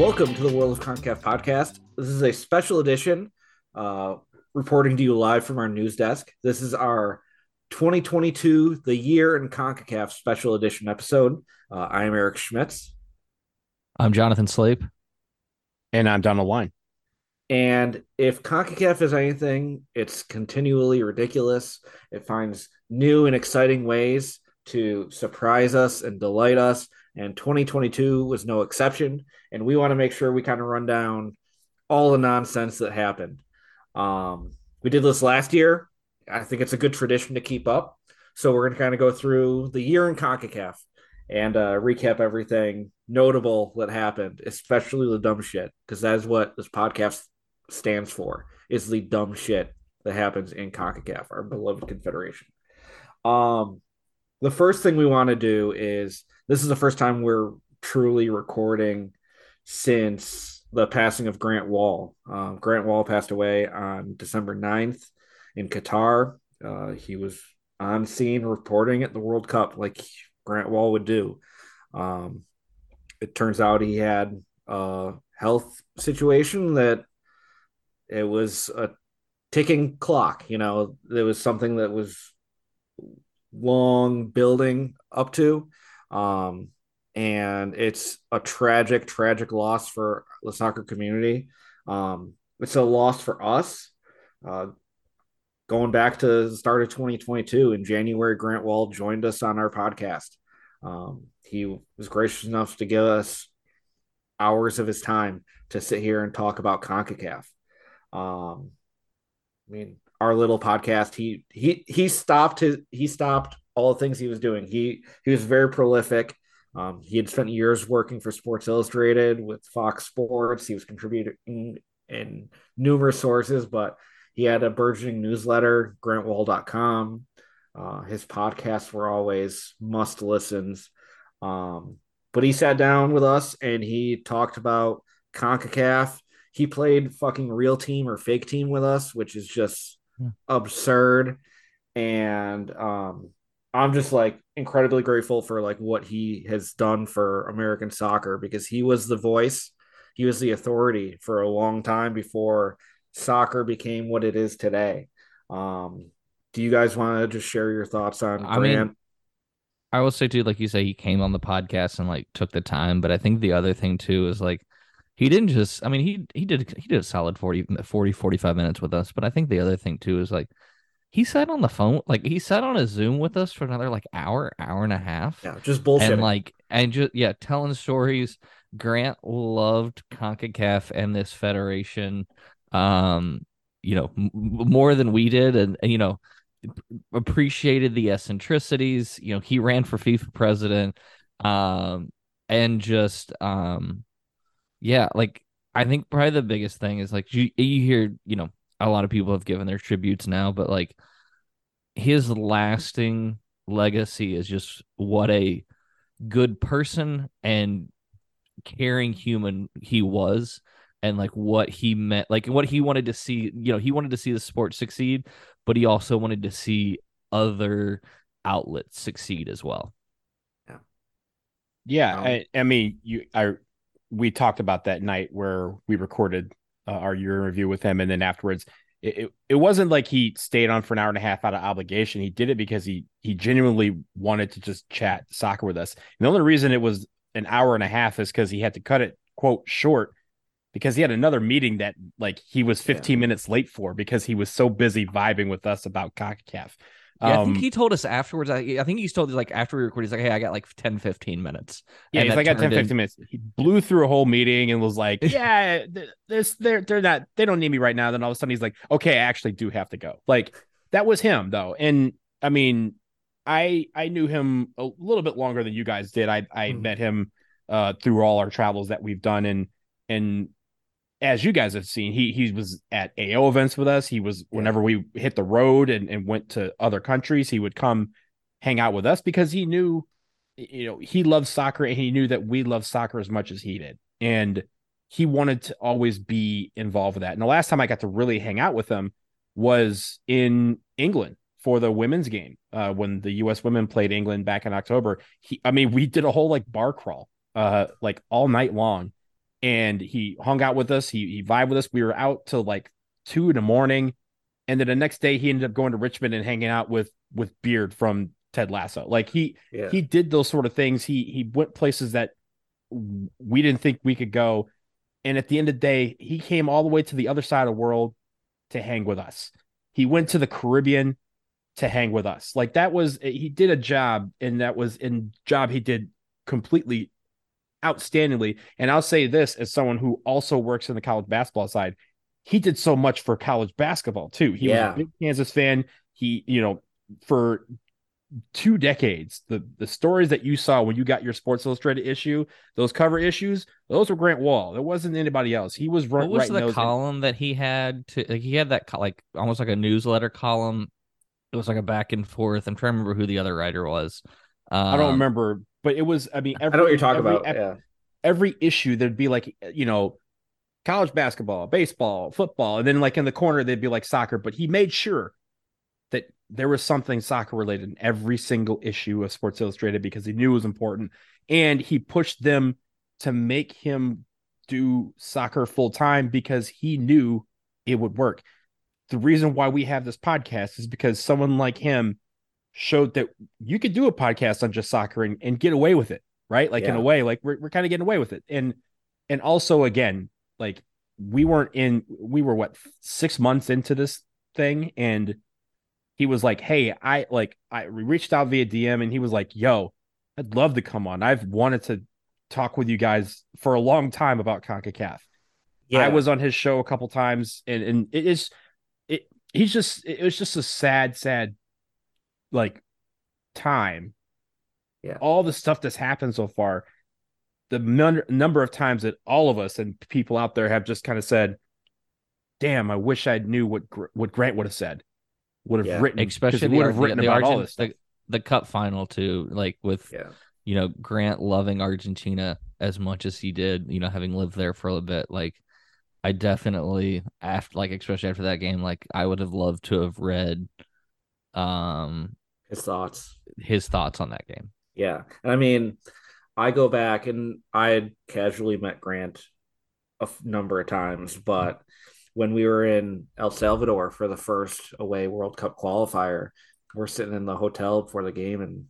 Hello, everybody. Welcome to the World of CONCACAF podcast. This is a special edition, uh, reporting to you live from our news desk. This is our 2022, the year in CONCACAF special edition episode. Uh, I am Eric Schmitz. I'm Jonathan Sleep. And I'm Donald Wine. And if CONCACAF is anything, it's continually ridiculous. It finds new and exciting ways to surprise us and delight us. And 2022 was no exception. And we want to make sure we kind of run down all the nonsense that happened. Um, we did this last year. I think it's a good tradition to keep up. So we're going to kind of go through the year in CONCACAF and uh, recap everything notable that happened, especially the dumb shit, because that is what this podcast stands for is the dumb shit that happens in CONCACAF, our beloved confederation. Um, the first thing we want to do is this is the first time we're truly recording since the passing of Grant Wahl. Um, Grant Wahl passed away on December 9th in Qatar. Uh, he was on scene reporting at the World Cup like Grant Wahl would do. Um, it turns out he had a health situation that it was a ticking clock. You know, there was something that was long building up to. Um, and it's a tragic, tragic loss for the soccer community. Um, it's a loss for us. Uh, going back to the start of 2022 in January, Grant Wahl joined us on our podcast. Um, he was gracious enough to give us hours of his time to sit here and talk about CONCACAF. Um, I mean, our little podcast, he he he stopped his he stopped all the things he was doing. He he was very prolific. Um, he had spent years working for Sports Illustrated with Fox Sports. He was contributing in numerous sources, but he had a burgeoning newsletter, grantwahl.com. Uh, his podcasts were always must listens. Um, but he sat down with us and he talked about CONCACAF. He played fucking real team or fake team with us, which is just yeah. absurd. And um, I'm just like incredibly grateful for like what he has done for American soccer because he was the voice, he was the authority for a long time before soccer became what it is today. Um, do you guys want to just share your thoughts on I Grant? Mean, I will say too, like you say, he came on the podcast and like took the time, but I think the other thing too is like he didn't just I mean he he did he did a solid 40 40 45 minutes with us, but I think the other thing too is like he sat on the phone like he sat on a zoom with us for another like hour hour and a half yeah just bullshit and like and just yeah telling stories. Grant loved concacaf and this federation um you know m- more than we did and, and you know appreciated the eccentricities. You know he ran for fifa president um and just um yeah like i think probably the biggest thing is like you you hear you know a lot of people have given their tributes now, but like his lasting legacy is just what a good person and caring human he was and like what he meant like what he wanted to see you know he wanted to see the sport succeed but he also wanted to see other outlets succeed as well. Yeah yeah um, I, I mean you i we talked about that night where we recorded uh, our year review with him, and then afterwards, it, it, it wasn't like he stayed on for an hour and a half out of obligation. He did it because he he genuinely wanted to just chat soccer with us. And the only reason it was an hour and a half is because he had to cut it quote short because he had another meeting that like he was 15 yeah. minutes late for because he was so busy vibing with us about CONCACAF. Yeah, um, I think um, he told us afterwards. I, I think he told us like after we recorded, he's like, "Hey, I got like 10, 15 minutes." Yeah, he's like, "I got 10, 15 in... minutes." He blew through a whole meeting and was like, "Yeah, this they're they're not they don't need me right now." Then all of a sudden, he's like, "Okay, I actually do have to go." Like that was him though, and I mean, I I knew him a little bit longer than you guys did. I I mm-hmm. met him uh through all our travels that we've done, and and as you guys have seen, he he was at AO events with us. He was whenever we hit the road and, and went to other countries, he would come hang out with us because he knew, you know, he loved soccer and he knew that we loved soccer as much as he did. And he wanted to always be involved with that. And the last time I got to really hang out with him was in England for the women's game uh, when the U.S. women played England back in October. He, I mean, we did a whole like bar crawl uh like all night long and he hung out with us. He he vibed with us. We were out till like two in the morning, and then the next day he ended up going to Richmond and hanging out with with Beard from Ted Lasso. Like he Yeah. he did those sort of things. He he went places that we didn't think we could go, and at the end of the day, he came all the way to the other side of the world to hang with us. He went to the Caribbean to hang with us. Like that was he did a job, and that was in job he did completely outstandingly. And I'll say this as someone who also works in the college basketball side, he did so much for college basketball too. He Yeah. was a big Kansas fan. He, you know, for two decades, the the stories that you saw when you got your Sports Illustrated issue, those cover issues, those were Grant Wahl. There wasn't anybody else. He was What was the those. column that he had to like he had that co- like almost like a newsletter column. It was like a back and forth. I'm trying to remember who the other writer was. Um, I don't remember, but it was. I mean, every, I know what you're talking every about. ep- yeah. every issue there'd be like you know college basketball baseball football and then like in the corner they'd be like soccer but he made sure that there was something soccer related in every single issue of sports illustrated because he knew it was important and he pushed them to make him do soccer full time because he knew it would work the reason why we have this podcast is because someone like him showed that you could do a podcast on just soccer and, and get away with it right like in a way like we're, we're kind of getting away with it and and also again like we weren't in we were what six months into this thing and he was like hey i like i we reached out via dm and he was like yo i'd love to come on i've wanted to talk with you guys for a long time about concacaf Yeah. I was on his show a couple times, and and it is it. He's just it was just a sad, sad, like time. Yeah. All the stuff that's happened so far, the nun- number of times that all of us and people out there have just kind of said, "Damn, I wish I knew what Gr- what Grant would have said, would have Yeah. written, 'cause especially would have written the, about all Argent- this stuff." the, the cup final too, like with Yeah. you know Grant loving Argentina as much as he did, you know, having lived there for a bit. Like I definitely after like especially after that game, like I would have loved to have read um His thoughts. his thoughts on that game. Yeah. And I mean, I go back and I had casually met Grant a f- number of times, but when we were in El Salvador for the first away World Cup qualifier, we're sitting in the hotel before the game and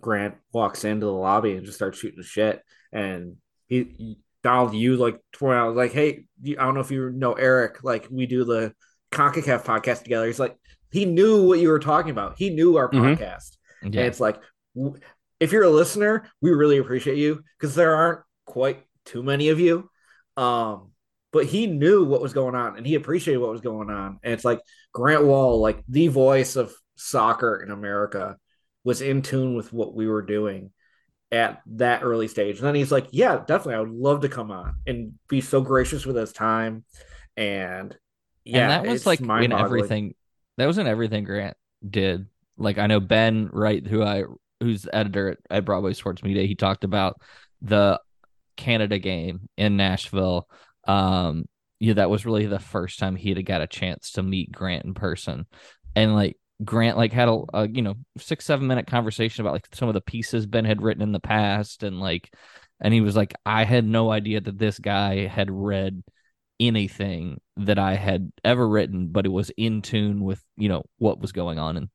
Grant walks into the lobby and just starts shooting shit. And he, he Donald, you like tore out like, hey, I don't know if you know Eric, like we do the CONCACAF podcast together. He's like, he knew what you were talking about. He knew our Mhm. podcast. Yeah. And it's like, if you're a listener, we really appreciate you because there aren't quite too many of you. Um, but he knew what was going on and he appreciated what was going on. And it's like Grant Wahl, like the voice of soccer in America, was in tune with what we were doing at that early stage. And then he's like, Yeah, definitely, I would love to come on and be so gracious with his time. And yeah, and that was like in everything. That wasn't everything Grant did. Like I know Ben Wright, who I who's editor at, at Broadway Sports Media, he talked about the Canada game in Nashville. Um, yeah, that was really the first time he had got a chance to meet Grant in person, and like Grant like had a, a you know six seven minute conversation about like some of the pieces Ben had written in the past, and like, and he was like, I had no idea that this guy had read anything that I had ever written, but it was in tune with you know what was going on. And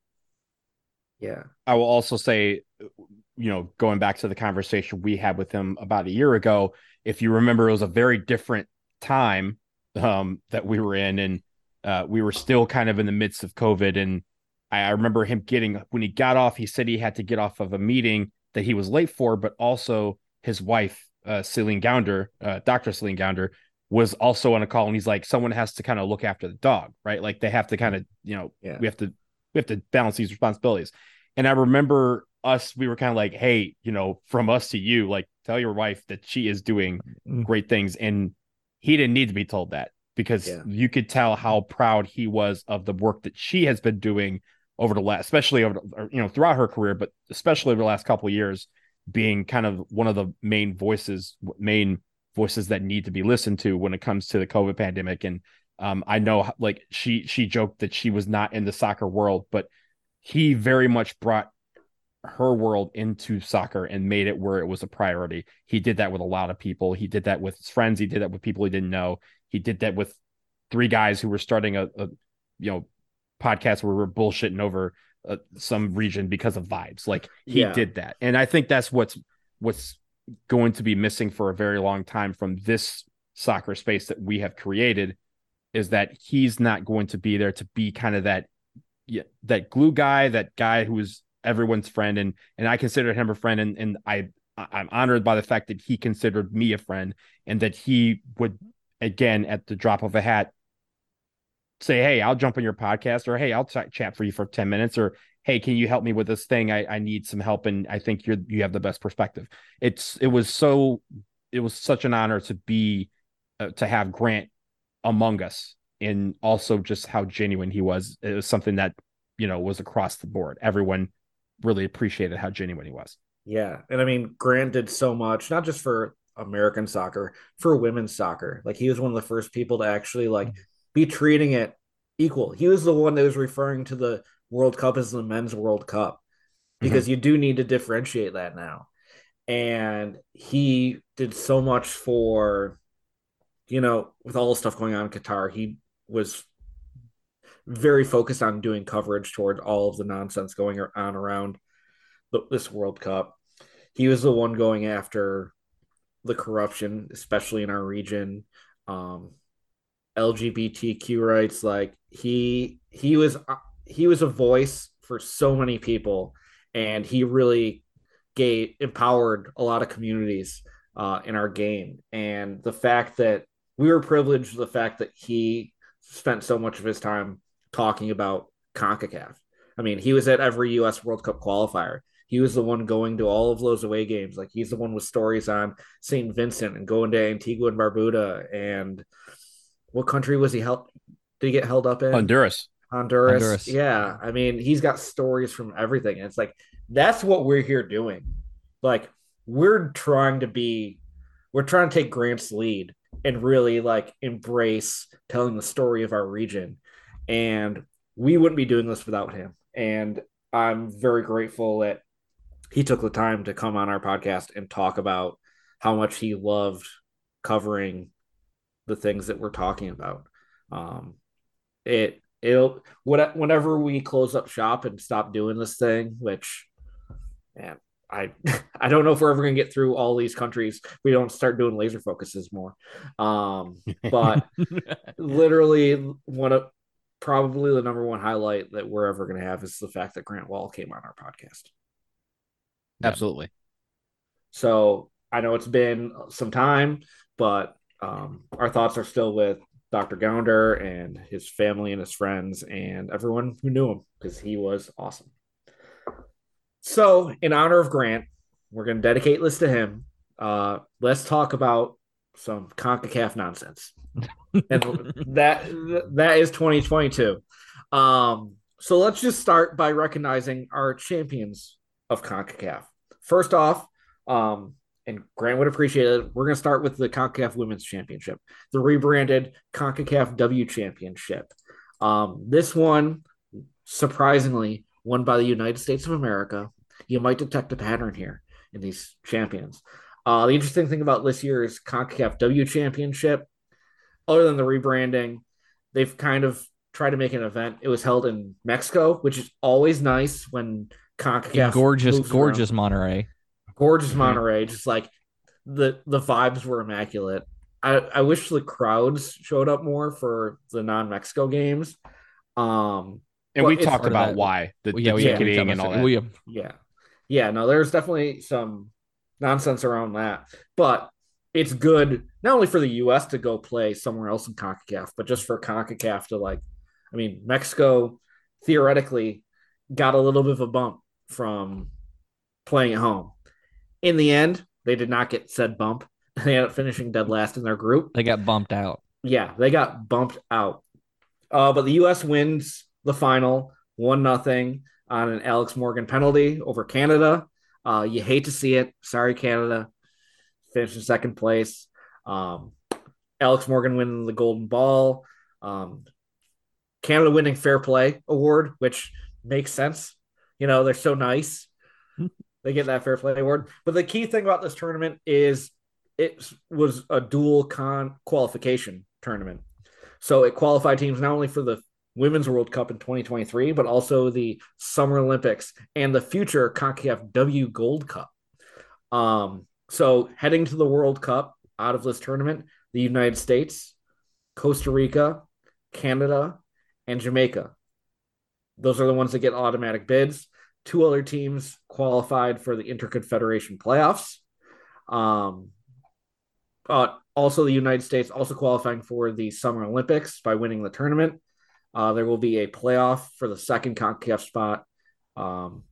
yeah. I will also say, you know, going back to the conversation we had with him about a year ago, if you remember, it was a very different time um, that we were in, and uh, we were still kind of in the midst of COVID. And I, I remember him getting when he got off, he said he had to get off of a meeting that he was late for, but also his wife, uh, Celine Gounder, uh, Dr. Celine Gounder, was also on a call, and he's like, someone has to kind of look after the dog, right? Like they have to kind of, you know, Yeah. we have to we have to balance these responsibilities. And I remember us, we were kind of like, hey, you know, from us to you, like tell your wife that she is doing Mm. great things. And he didn't need to be told that because Yeah. you could tell how proud he was of the work that she has been doing over the last, especially over, the, you know, throughout her career, but especially over the last couple of years, being kind of one of the main voices, main voices that need to be listened to when it comes to the COVID pandemic. And um, I know like she she joked that she was not in the soccer world, but he very much brought her world into soccer and made it where it was a priority. He did that with a lot of people. He did that with his friends. He did that with people he didn't know. He did that with three guys who were starting a, a you know podcast where we're bullshitting over uh, some region because of vibes. Like he yeah. did that, and I think that's what's what's going to be missing for a very long time from this soccer space that we have created is that he's not going to be there to be kind of that that glue guy, that guy who is everyone's friend, and and I consider him a friend, and and I I'm honored by the fact that he considered me a friend, and that he would again at the drop of a hat say, hey, I'll jump on your podcast, or hey, I'll t- chat for you for ten minutes, or hey, can you help me with this thing? I I need some help, and I think you're you have the best perspective. It's it was so it was such an honor to be uh, to have Grant among us and also just how genuine he was. It was something that, you know, was across the board. Everyone really appreciated how genuine he was. Yeah. And I mean, Grant did so much, not just for American soccer, for women's soccer. Like he was one of the first people to actually like be treating it equal. He was the one that was referring to the World Cup is the men's World Cup because mm-hmm. you do need to differentiate that now. And he did so much for, you know, with all the stuff going on in Qatar, he was very focused on doing coverage toward all of the nonsense going on around the, this World Cup. He was the one going after the corruption, especially in our region. Um, LGBTQ rights, like he he was he was a voice for so many people, and he really gave empowered a lot of communities uh, in our game. And the fact that we were privileged, the fact that he spent so much of his time talking about CONCACAF. I mean, he was at every U.S. World Cup qualifier. He was the one going to all of those away games. Like he's the one with stories on St. Vincent and going to Antigua and Barbuda. And what country was he held? Did he get held up in? Honduras. Honduras. Honduras. Yeah. I mean, he's got stories from everything. And it's like, that's what we're here doing. Like, we're trying to be, we're trying to take Grant's lead and really like embrace telling the story of our region. And we wouldn't be doing this without him. And I'm very grateful that he took the time to come on our podcast and talk about how much he loved covering the things that we're talking about. Um, it it'll whenever we close up shop and stop doing this thing, which man, I I don't know if we're ever gonna get through all these countries. We don't start doing laser focuses more. Um, but literally one of probably the number one highlight that we're ever gonna have is the fact that Grant Wahl came on our podcast. Absolutely. So I know it's been some time, but um, our thoughts are still with Dr. Gounder and his family and his friends and everyone who knew him because he was awesome. So, in honor of Grant, we're going to dedicate this to him. Uh, let's talk about some CONCACAF nonsense. and that that is 2022. Um, so let's just start by recognizing our champions of CONCACAF. First off, um, and Grant would appreciate it. We're going to start with the CONCACAF Women's Championship, the rebranded CONCACAF W Championship. Um, this one, surprisingly, won by the United States of America. You might detect a pattern here in these champions. Uh, the interesting thing about this year's CONCACAF W Championship, other than the rebranding, they've kind of tried to make an event. It was held in Mexico, which is always nice when CONCACAF. In gorgeous, gorgeous around. Monterrey. Gorgeous mm-hmm. Monterrey. Just like the the vibes were immaculate. I, I wish the crowds showed up more for the non Mexico games. Um, and we talked about why the, yeah, the ticketing and all that. We, yeah, yeah. No, there's definitely some nonsense around that, but it's good not only for the U.S. to go play somewhere else in Concacaf, but just for Concacaf to like. I mean, Mexico theoretically got a little bit of a bump from playing at home. In the end, they did not get said bump. They ended up finishing dead last in their group. They got bumped out. Yeah, they got bumped out. Uh, but the U.S. wins the final, one nothing on an Alex Morgan penalty over Canada. Uh, you hate to see it. Sorry, Canada. Finished in second place. Um, Alex Morgan winning the Golden Ball. Um, Canada winning Fair Play Award, which makes sense. You know, they're so nice. they get that fair play award. But the key thing about this tournament is it was a dual con qualification tournament. So it qualified teams not only for the Women's World Cup in 2023, but also the Summer Olympics and the future CONCACAF W Gold Cup. Um, so heading to the World Cup out of this tournament, the United States, Costa Rica, Canada, and Jamaica. Those are the ones that get automatic bids. Two other teams qualified for the Interconfederation playoffs. Um, uh, also, the United States also qualifying for the Summer Olympics by winning the tournament. Uh, there will be a playoff for the second CONCACAF spot um,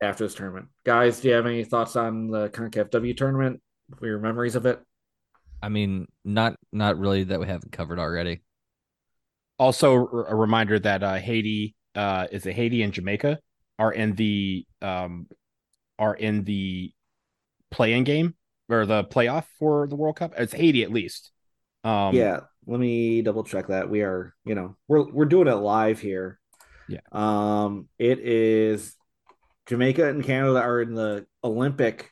after this tournament. Guys, do you have any thoughts on the CONCACAF W tournament? For your memories of it? I mean, not not really that we haven't covered already. Also, a reminder that uh, Haiti uh, is it Haiti and Jamaica are in the um, are in the play-in game or the playoff for the World Cup. It's Haiti at least. Um, yeah, let me double check that. We are, you know, we're we're doing it live here. Yeah. Um, it is Jamaica and Canada are in the Olympic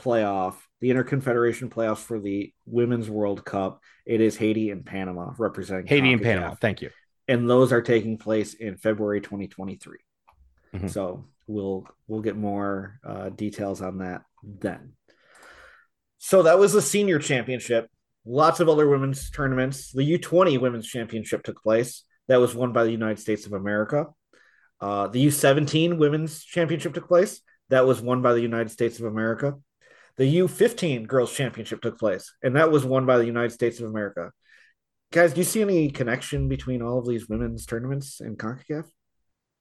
playoff, the Interconfederation playoffs for the Women's World Cup. It is Haiti and Panama representing Haiti and Panama. Thank you. And those are taking place in February 2023. Mm-hmm. So we'll we'll get more uh, details on that then. So that was the senior championship. Lots of other women's tournaments. The U20 women's championship took place. That was won by the United States of America. Uh, the U17 women's championship took place. That was won by the United States of America. The U15 girls championship took place, and that was won by the United States of America. Guys, do you see any connection between all of these women's tournaments in CONCACAF?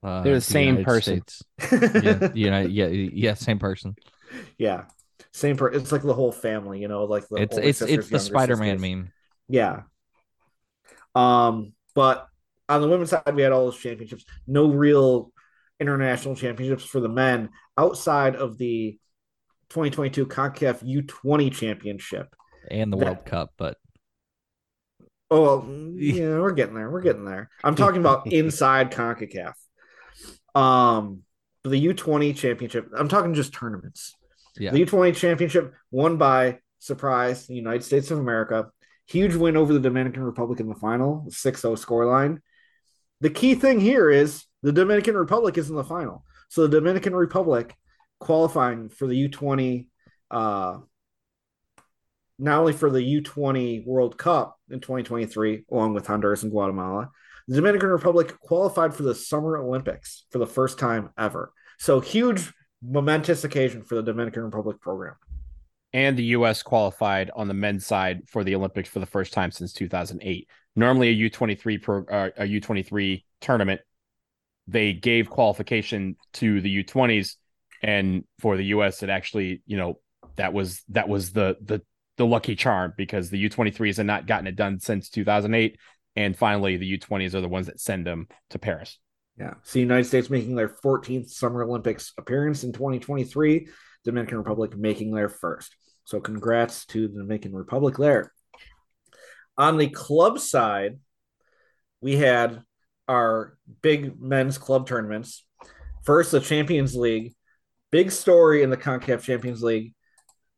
Uh, They're the, same United person. yeah, United, yeah, yeah, same person. Yeah, same per. It's like the whole family, you know, like the it's it's it's the Spider-Man sisters. meme. Yeah. Um, but on the women's side, we had all those championships. No real international championships for the men outside of the 2022 CONCACAF U20 championship and the that, World Cup, but oh well, yeah, we're getting there. We're getting there. I'm talking about inside CONCACAF. Um, the U20 championship. I'm talking just tournaments. Yeah. The U20 championship won by surprise the United States of America. Huge win over the Dominican Republic in the final, 6-0 scoreline. The key thing here is the Dominican Republic is in the final. So the Dominican Republic qualifying for the U20 uh not only for the U20 World Cup in 2023 along with Honduras and Guatemala, the Dominican Republic qualified for the Summer Olympics for the first time ever. So huge momentous occasion for the Dominican Republic program. And the U.S. qualified on the men's side for the Olympics for the first time since 2008. Normally, a U23 pro, uh, a U23 tournament, they gave qualification to the U20s, and for the U.S., it actually, you know, that was that was the the the lucky charm because the U23s had not gotten it done since 2008, and finally, the U20s are the ones that send them to Paris. Yeah. So United States making their 14th Summer Olympics appearance in 2023, Dominican Republic making their first. So congrats to the Dominican Republic there. On the club side, we had our big men's club tournaments. First, the Champions League. Big story in the CONCACAF Champions League.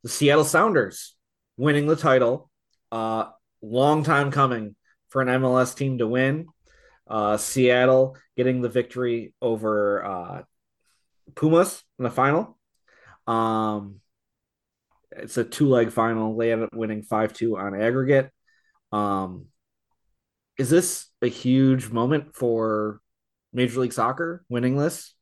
The Seattle Sounders winning the title. Uh, long time coming for an MLS team to win. Uh, Seattle getting the victory over uh, Pumas in the final. Um, it's a two leg final. They ended up winning 5 2 on aggregate. Um, is this a huge moment for Major League Soccer winning this?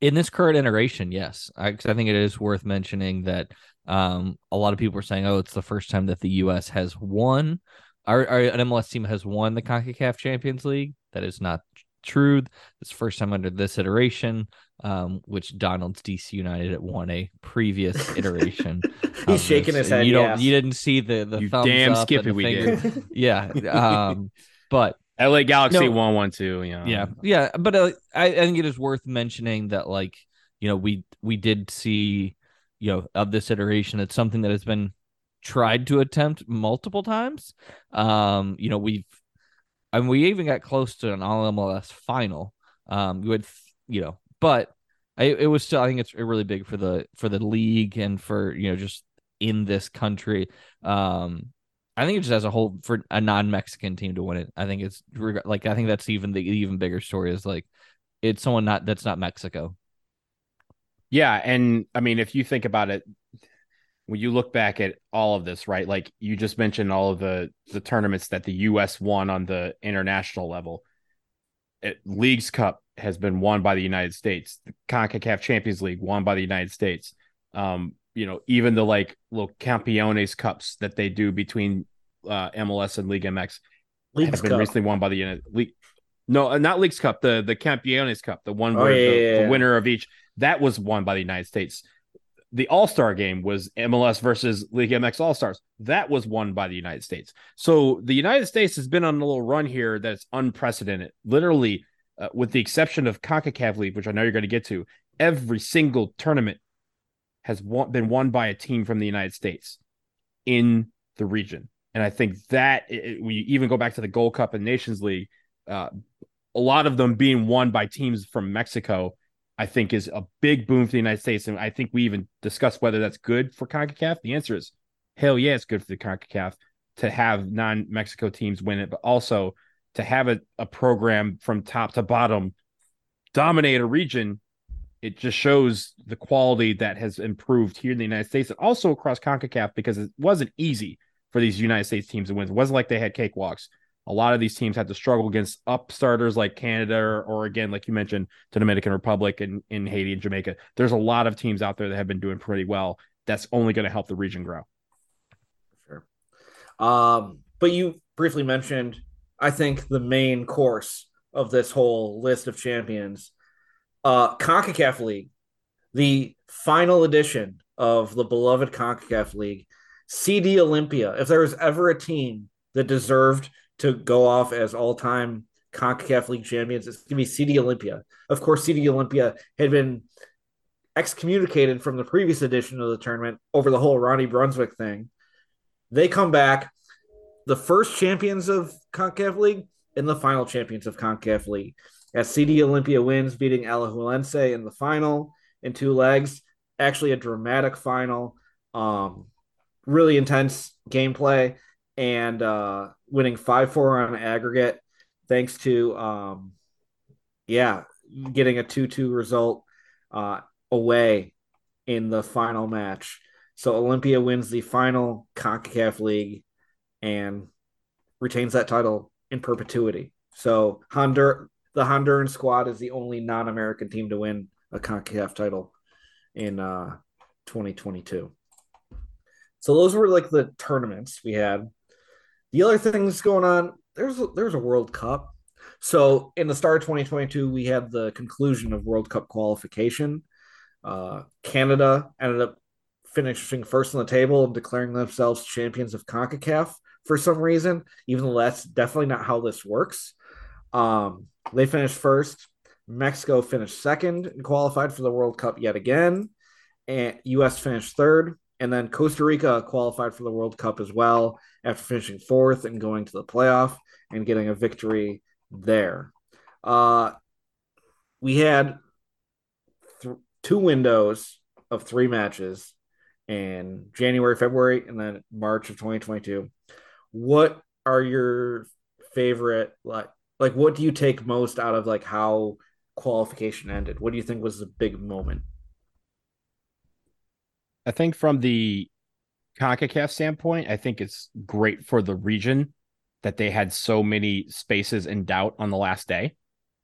In this current iteration, yes. I, I think it is worth mentioning that um, a lot of people are saying, oh, it's the first time that the U.S. has won our, our an MLS team has won the CONCACAF Champions League. That is not true. It's first time under this iteration, um, which Donald's DC United had won a previous iteration. He's shaking this. his head. You don't. Yes. You didn't see the the you thumbs damn up Skippy. We did. Yeah. Um, but LA Galaxy no, one one two. Yeah. Yeah. Yeah. But uh, I, I think it is worth mentioning that like you know we we did see you know of this iteration. It's something that has been tried to attempt multiple times. Um, you know, we've and we even got close to an all MLS final. Um, you would, you know, but I, it was still I think it's really big for the for the league and for you know just in this country. Um, I think it just as a whole for a non-Mexican team to win it. I think it's like I think that's even the even bigger story is like it's someone not that's not Mexico. Yeah, and I mean if you think about it when you look back at all of this, right? Like you just mentioned all of the the tournaments that the US won on the international level. It, Leagues Cup has been won by the United States. The CONCACAF Champions League won by the United States. Um, you know, even the like little Campeones Cups that they do between uh, MLS and League MX Leagues have been Cup. recently won by the United League. No, uh, not Leagues Cup, the the Campeones Cup, the one oh, where yeah, the, yeah, the winner of each that was won by the United States. The All Star game was MLS versus League MX All Stars. That was won by the United States. So the United States has been on a little run here that's unprecedented. Literally, uh, with the exception of CONCACAF League, which I know you're going to get to, every single tournament has won, been won by a team from the United States in the region. And I think that it, we even go back to the Gold Cup and Nations League, uh, a lot of them being won by teams from Mexico, I think is a big boom for the United States. And I think we even discussed whether that's good for CONCACAF. The answer is hell yeah, it's good for the CONCACAF to have non Mexico teams win it, but also to have a, a program from top to bottom dominate a region it just shows the quality that has improved here in the United States and also across CONCACAF because it wasn't easy for these United States teams to win. It wasn't like they had cakewalks. A lot of these teams had to struggle against upstarters like Canada or, or again, like you mentioned, the Dominican Republic and in Haiti and Jamaica. There's a lot of teams out there that have been doing pretty well. That's only going to help the region grow. Sure. Um, but you briefly mentioned, I think, the main course of this whole list of champions uh, CONCACAF League, the final edition of the beloved CONCACAF League, CD Olimpia. If there was ever a team that deserved to go off as all time CONCACAF League champions, it's going to be CD Olimpia. Of course, CD Olimpia had been excommunicated from the previous edition of the tournament over the whole Ronnie Brunswijk thing. They come back, the first champions of CONCACAF League and the final champions of CONCACAF League as CD Olimpia wins, beating Alajuelense in the final in two legs. Actually, a dramatic final. Um, really intense gameplay and uh, winning 5 4 on aggregate, thanks to, um, yeah, getting a 2 2 result uh, away in the final match. So Olimpia wins the final CONCACAF League and retains that title in perpetuity. So Honduras, the Honduran squad is the only non-American team to win a CONCACAF title in uh, 2022. So those were like the tournaments we had. The other things going on, there's a, there's a World Cup. So in the start of 2022, we had the conclusion of World Cup qualification. Uh, Canada ended up finishing first on the table and declaring themselves champions of CONCACAF for some reason, even though that's definitely not how this works. Um, they finished first. Mexico finished second and qualified for the World Cup yet again. And US finished third. And then Costa Rica qualified for the World Cup as well after finishing fourth and going to the playoff and getting a victory there. Uh, we had th- two windows of three matches in January, February, and then March of 2022. What are your favorite like like what do you take most out of like how qualification ended? What do you think was the big moment? I think from the CONCACAF standpoint, I think it's great for the region that they had so many spaces in doubt on the last day.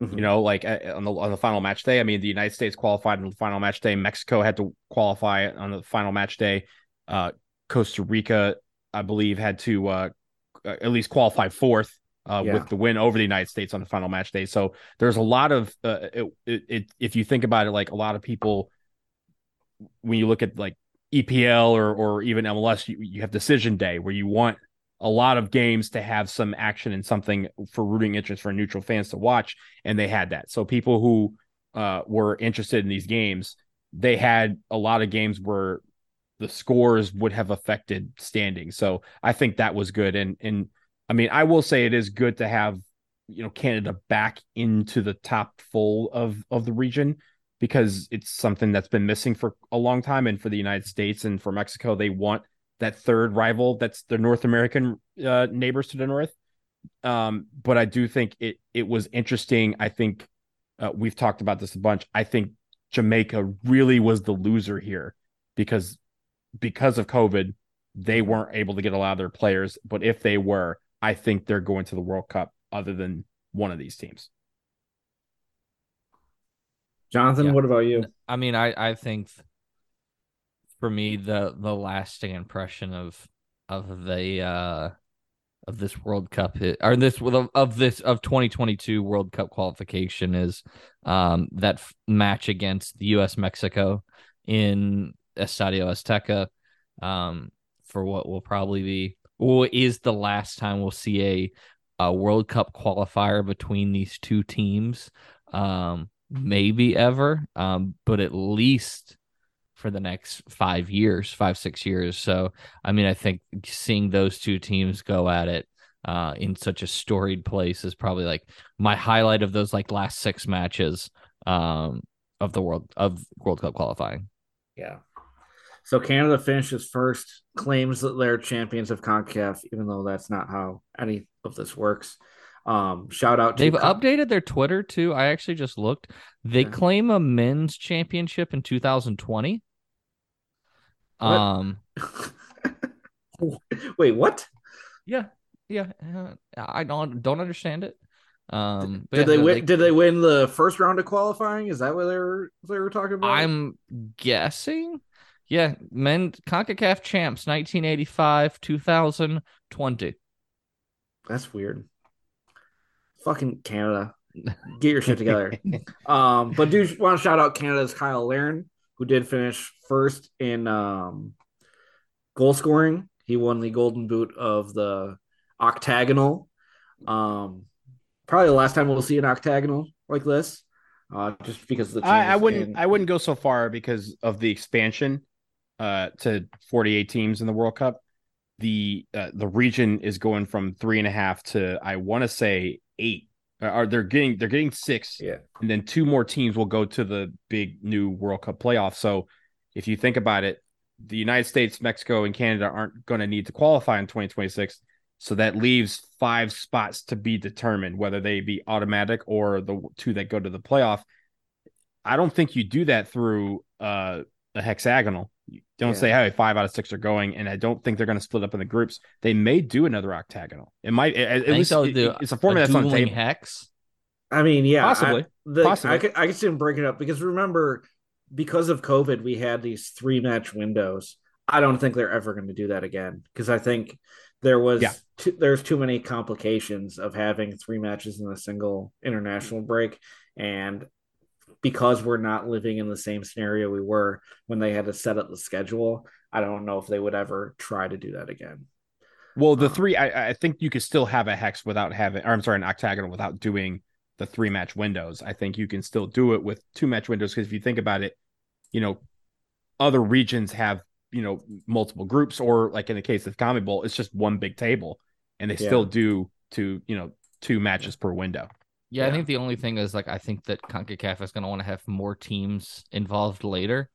Mm-hmm. You know, like uh, on the on the final match day. I mean, the United States qualified on the final match day. Mexico had to qualify on the final match day. Uh, Costa Rica, I believe, had to uh, at least qualify fourth uh, yeah. with the win over the United States on the final match day. So there's a lot of uh, it, it, it, if you think about it, like a lot of people, when you look at like EPL or or even MLS, you, you have decision day where you want a lot of games to have some action and something for rooting interest for neutral fans to watch, and they had that. So people who uh, were interested in these games, they had a lot of games where the scores would have affected standing. So I think that was good, and and I mean, I will say it is good to have you know Canada back into the top full of of the region because it's something that's been missing for a long time. And for the United States and for Mexico, they want that third rival that's the North American uh, neighbors to the north. Um, but I do think it it was interesting. I think uh, we've talked about this a bunch. I think Jamaica really was the loser here because because of COVID, they weren't able to get a lot of their players. But if they were, I think they're going to the World Cup other than one of these teams. Jonathan, Yeah. what about you? I mean, I I think for me the the lasting impression of of the uh of this World Cup hit, or this of, of this of 2022 World Cup qualification is um that f- match against the US Mexico in Estadio Azteca um for what will probably be or is the last time we'll see a a World Cup qualifier between these two teams um maybe ever um but at least for the next five years five six years so i mean i think seeing those two teams go at it uh in such a storied place is probably like my highlight of those like last six matches um of the world of world cup qualifying Yeah. So Canada finishes first, claims that they're champions of CONCACAF, even though that's not how any of this works. Um, shout out to they've updated their twitter too i actually just looked they Yeah. claim a men's championship in 2020 What? um Wait, what? Yeah, yeah. uh, I don't don't understand it. Um, Did yeah, they no, win? Did they win the first round of qualifying? Is that what they were they were talking about? I'm guessing. Yeah, men Concacaf champs, 1985, 2020. That's weird. Fucking Canada, get your shit together. um, but do want to shout out Canada's Cyle Larin, who did finish first in um goal scoring. He won the Golden Boot of the octagonal. Um, probably the last time we'll see an octagonal like this. Uh, just because of the I, I wouldn't in- I wouldn't go so far because of the expansion uh to 48 teams in the World Cup. The uh, the region is going from three and a half to I want to say eight. Uh, Or they're getting they're getting six, yeah. and then two more teams will go to the big new World Cup playoff. So if you think about it, the United States, Mexico, and Canada aren't going to need to qualify in 2026. So that leaves five spots to be determined, whether they be automatic or the two that go to the playoff. I don't think you do that through uh, a hexagonal. You don't Yeah. say, hey, five out of six are going, and I don't think they're going to split up in the groups. They may do another octagonal. It might, at, at least they'll it- do it's a format that's on the table. hex. I mean, yeah, Possibly. I, the, Possibly. I could I could see them breaking it up because remember, because of COVID, we had these three match windows. I don't think they're ever going to do that again because I think there was Yeah. too, there's too many complications of having three matches in a single international break, and because we're not living in the same scenario we were when they had to set up the schedule, I don't know if they would ever try to do that again. Well, the Um, three, I, I think you could still have a hex without having, or I'm sorry, an octagonal without doing the three match windows. I think you can still do it with two match windows because if you think about it, you know, other regions have, you know, multiple groups, or like in the case of CONMEBOL, it's just one big table and they Yeah. still do to, you know, two matches per window. Yeah, I think the only thing is like I think that CONCACAF is going to want to have more teams involved later.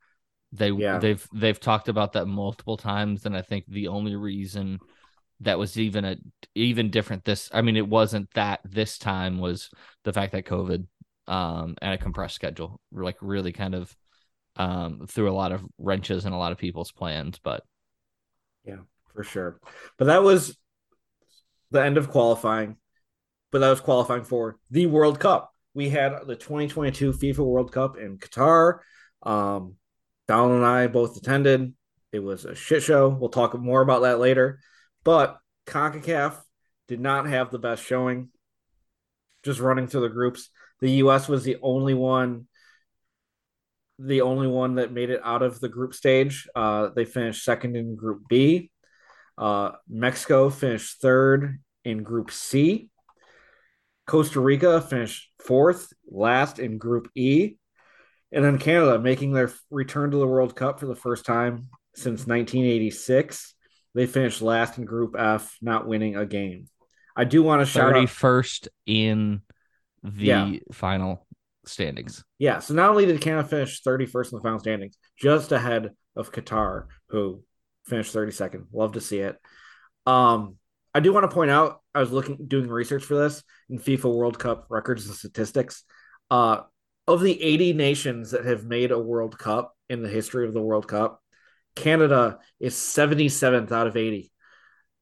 They Yeah. they've they've talked about that multiple times, and I think the only reason that was even a even different this I mean it wasn't that this time was the fact that COVID um and a compressed schedule like really kind of um threw a lot of wrenches in a lot of people's plans, but yeah, for sure. But that was the end of qualifying. But that was qualifying for the World Cup. We had the 2022 FIFA World Cup in Qatar. Um, Donald and I both attended. It was a shit show. We'll talk more about that later. But CONCACAF did not have the best showing. Just running through the groups. The US was the only one the only one that made it out of the group stage. Uh, they finished second in Group B. Uh, Mexico finished third in Group C. Costa Rica finished fourth, last in Group E. And then Canada making their return to the World Cup for the first time since 1986. They finished last in Group F, not winning a game. I do want to shout thirty out. first in the Yeah. final standings. Yeah. So not only did Canada finish 31st in the final standings, just ahead of Qatar, who finished 32nd. Love to see it. Um, I do want to point out, I was looking doing research for this in FIFA World Cup records and statistics. Uh, of the 80 nations that have made a World Cup in the history of the World Cup, Canada is 77th out of 80.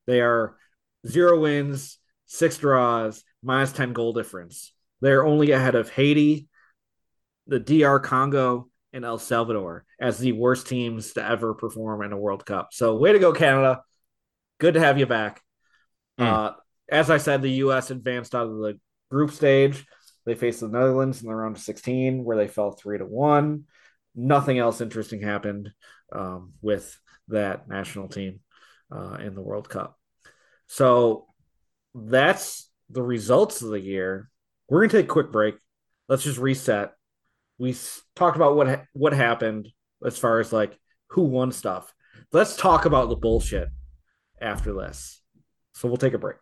They are zero wins, six draws, minus 10 goal difference. They're only ahead of Haiti, the DR Congo, and El Salvador as the worst teams to ever perform in a World Cup. So, way to go, Canada. Good to have you back. Mm. Uh, as I said, the U.S. advanced out of the group stage. They faced the Netherlands in the round of 16, where they fell three to one. Nothing else interesting happened um, with that national team uh, in the World Cup. So that's the results of the year. We're gonna take a quick break. Let's just reset. We talked about what ha- what happened as far as like who won stuff. Let's talk about the bullshit after this. So we'll take a break.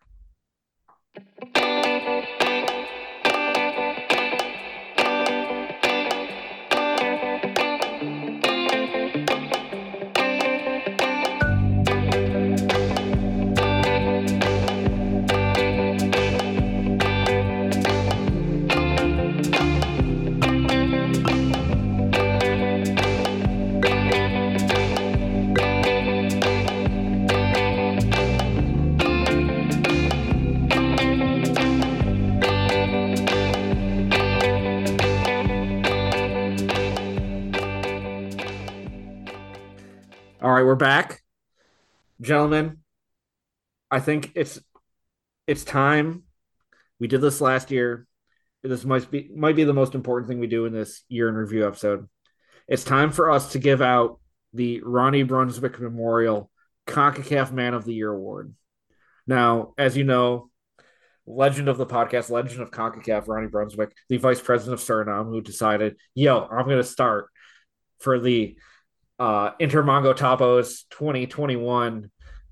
We're back, gentlemen. I think it's it's time. We did this last year. This might be might be the most important thing we do in this year in review episode. It's time for us to give out the Ronnie Brunswijk Memorial CONCACAF Man of the Year award. Now, as you know, legend of the podcast, legend of CONCACAF, Ronnie Brunswijk, the vice president of Suriname, who decided, yo, I'm going to start for the uh, Inter Moengotapoe's 2021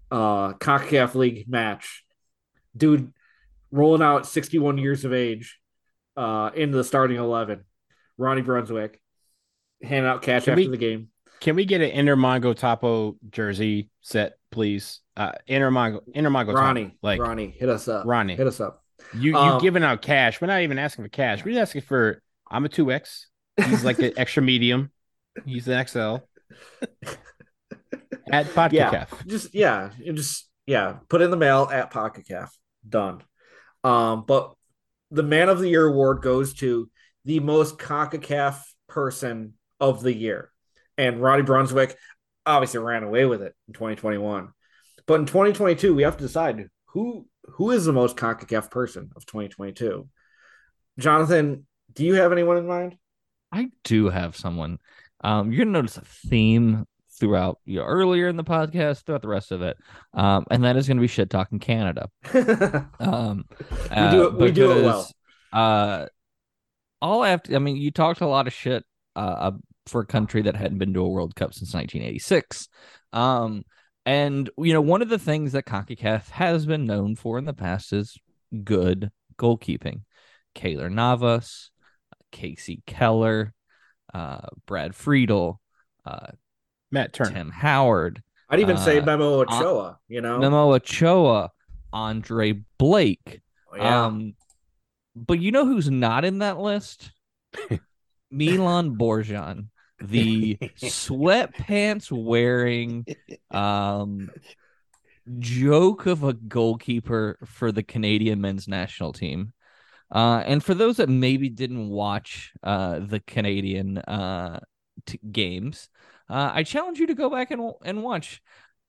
uh, CONCACAF League match. Dude rolling out 61 years of age uh, into the starting 11. Ronnie Brunswijk handing out cash can after we, the game. Can we get an Inter Moengotapoe jersey set, please? Uh, Inter Mongo, Inter Mongo Ronnie, Tapo, like Ronnie, hit us up. Ronnie, hit us up. You you um, giving out cash? We're not even asking for cash. We're just asking for. I'm a two X. He's like an extra medium. He's an XL. at podcast. Yeah, just yeah, just yeah, put in the mail at podcast. Done. Um, but the Man of the Year award goes to the most CONCACAF person of the year. And Ronnie Brunswijk obviously ran away with it in 2021. But in 2022, we have to decide who who is the most CONCACAF person of 2022. Jonathan, do you have anyone in mind? I do have someone. Um, you're gonna notice a theme throughout you know, earlier in the podcast, throughout the rest of it, um, and that is gonna be shit talking Canada. um, we do it. Uh, we do it well. Uh, all I have to, I mean, you talked a lot of shit uh, for a country that hadn't been to a World Cup since 1986. Um, and you know, one of the things that CONCACAF has been known for in the past is good goalkeeping. Keylor Navas, Kasey Keller, uh, Brad Friedel, uh, Matt Turner, Tim Howard. I'd even say uh, Memo Ochoa. You know, Memo Ochoa, Andre Blake. Oh, yeah. Um, but you know who's not in that list? Milan Borjan, the sweatpants wearing um joke of a goalkeeper for the Canadian men's national team. Uh, and for those that maybe didn't watch uh, the Canadian uh, t- games, uh, I challenge you to go back and and watch.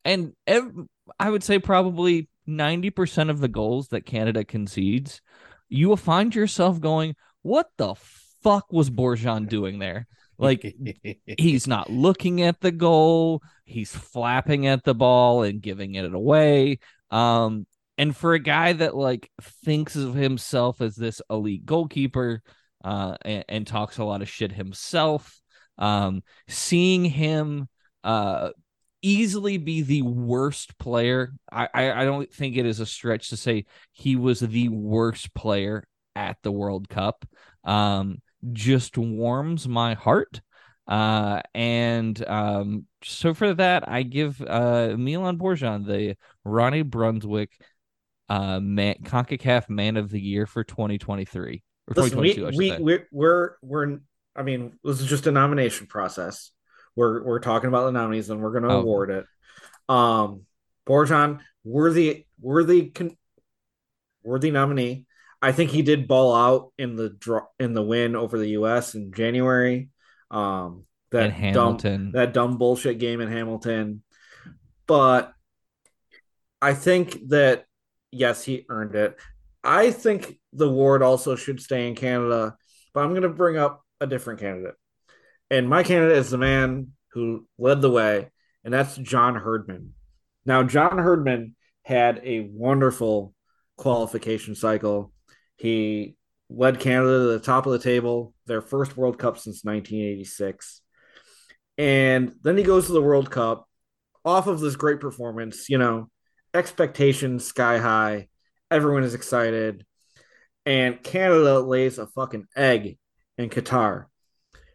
And ev- I would say probably ninety percent of the goals that Canada concedes, you will find yourself going, "What the fuck was Borjan doing there?" Like he's not looking at the goal, he's flapping at the ball and giving it away. Um, and for a guy that like thinks of himself as this elite goalkeeper uh, and, and talks a lot of shit himself, um, seeing him uh, easily be the worst player, I, I, I don't think it is a stretch to say he was the worst player at the World Cup. Um, just warms my heart. Uh, and um, so for that, I give uh, Milan Borjan the Ronnie Brunswijk uh, man, CONCACAF Man of the Year for 2023 or Listen, we, 2022. I should we, we're, we're, we're, I mean, this is just a nomination process. We're, we're talking about the nominees and we're going to Oh. award it. Um, Borjan, worthy, worthy, con- worthy nominee. I think he did ball out in the draw in the win over the U.S. in January. Um, that and Hamilton. dumb, that dumb bullshit game in Hamilton, but I think that yes, he earned it. I think the award also should stay in Canada, but I'm going to bring up a different candidate, and my candidate is the man who led the way, and that's John Herdman. Now, John Herdman had a wonderful qualification cycle. He led Canada to the top of the table, their first World Cup since 1986. And then he goes to the World Cup off of this great performance, you know, expectations sky high. Everyone is excited. And Canada lays a fucking egg in Qatar.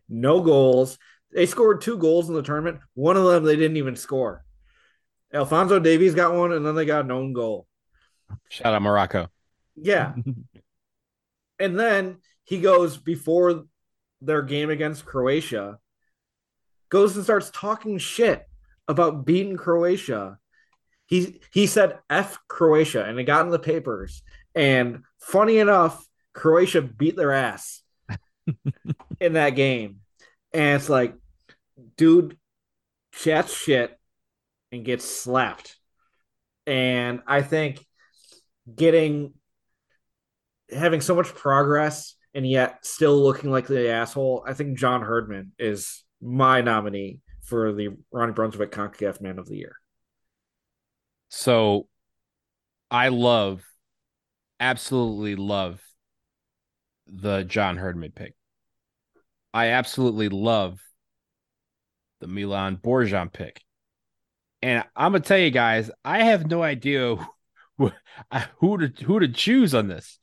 No goals. They scored two goals in the tournament. One of them they didn't even score. Alfonso Davies got one, and then they got an own goal. Shout out Morocco. Yeah. and then he goes before their game against Croatia, goes and starts talking shit about beating Croatia. He he said F Croatia and it got in the papers. And funny enough, Croatia beat their ass in that game. And it's like, dude, chats shit and gets slapped. And I think getting having so much progress and yet still looking like the asshole, I think John Herdman is my nominee for the Ronnie Brunswijk CONCACAF Man of the Year. So I love, absolutely love the John Herdman pick. I absolutely love the Milan Borjan pick. And I'm gonna tell you guys, I have no idea who, who to who to choose on this.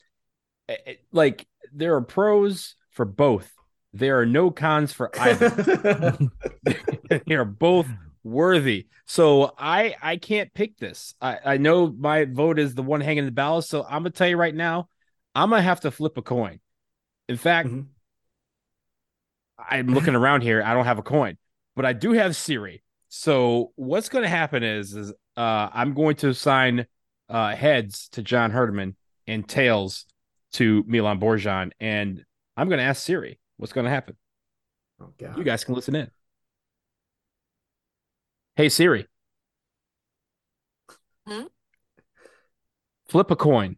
It- it- like there are pros for both. There are no cons for either. they are both worthy. So I I can't pick this. I I know my vote is the one hanging in the balance. So I'm gonna tell you right now, I'm gonna have to flip a coin. In fact, Mhm. I'm looking around here. I don't have a coin, but I do have Siri. So what's to happen is, is uh, I'm going to assign uh, heads to John Herdman and tails to Milan Borjan, and I'm to ask Siri what's to happen. oh, God. You guys can listen in. Hey Siri. Hmm? Flip a coin.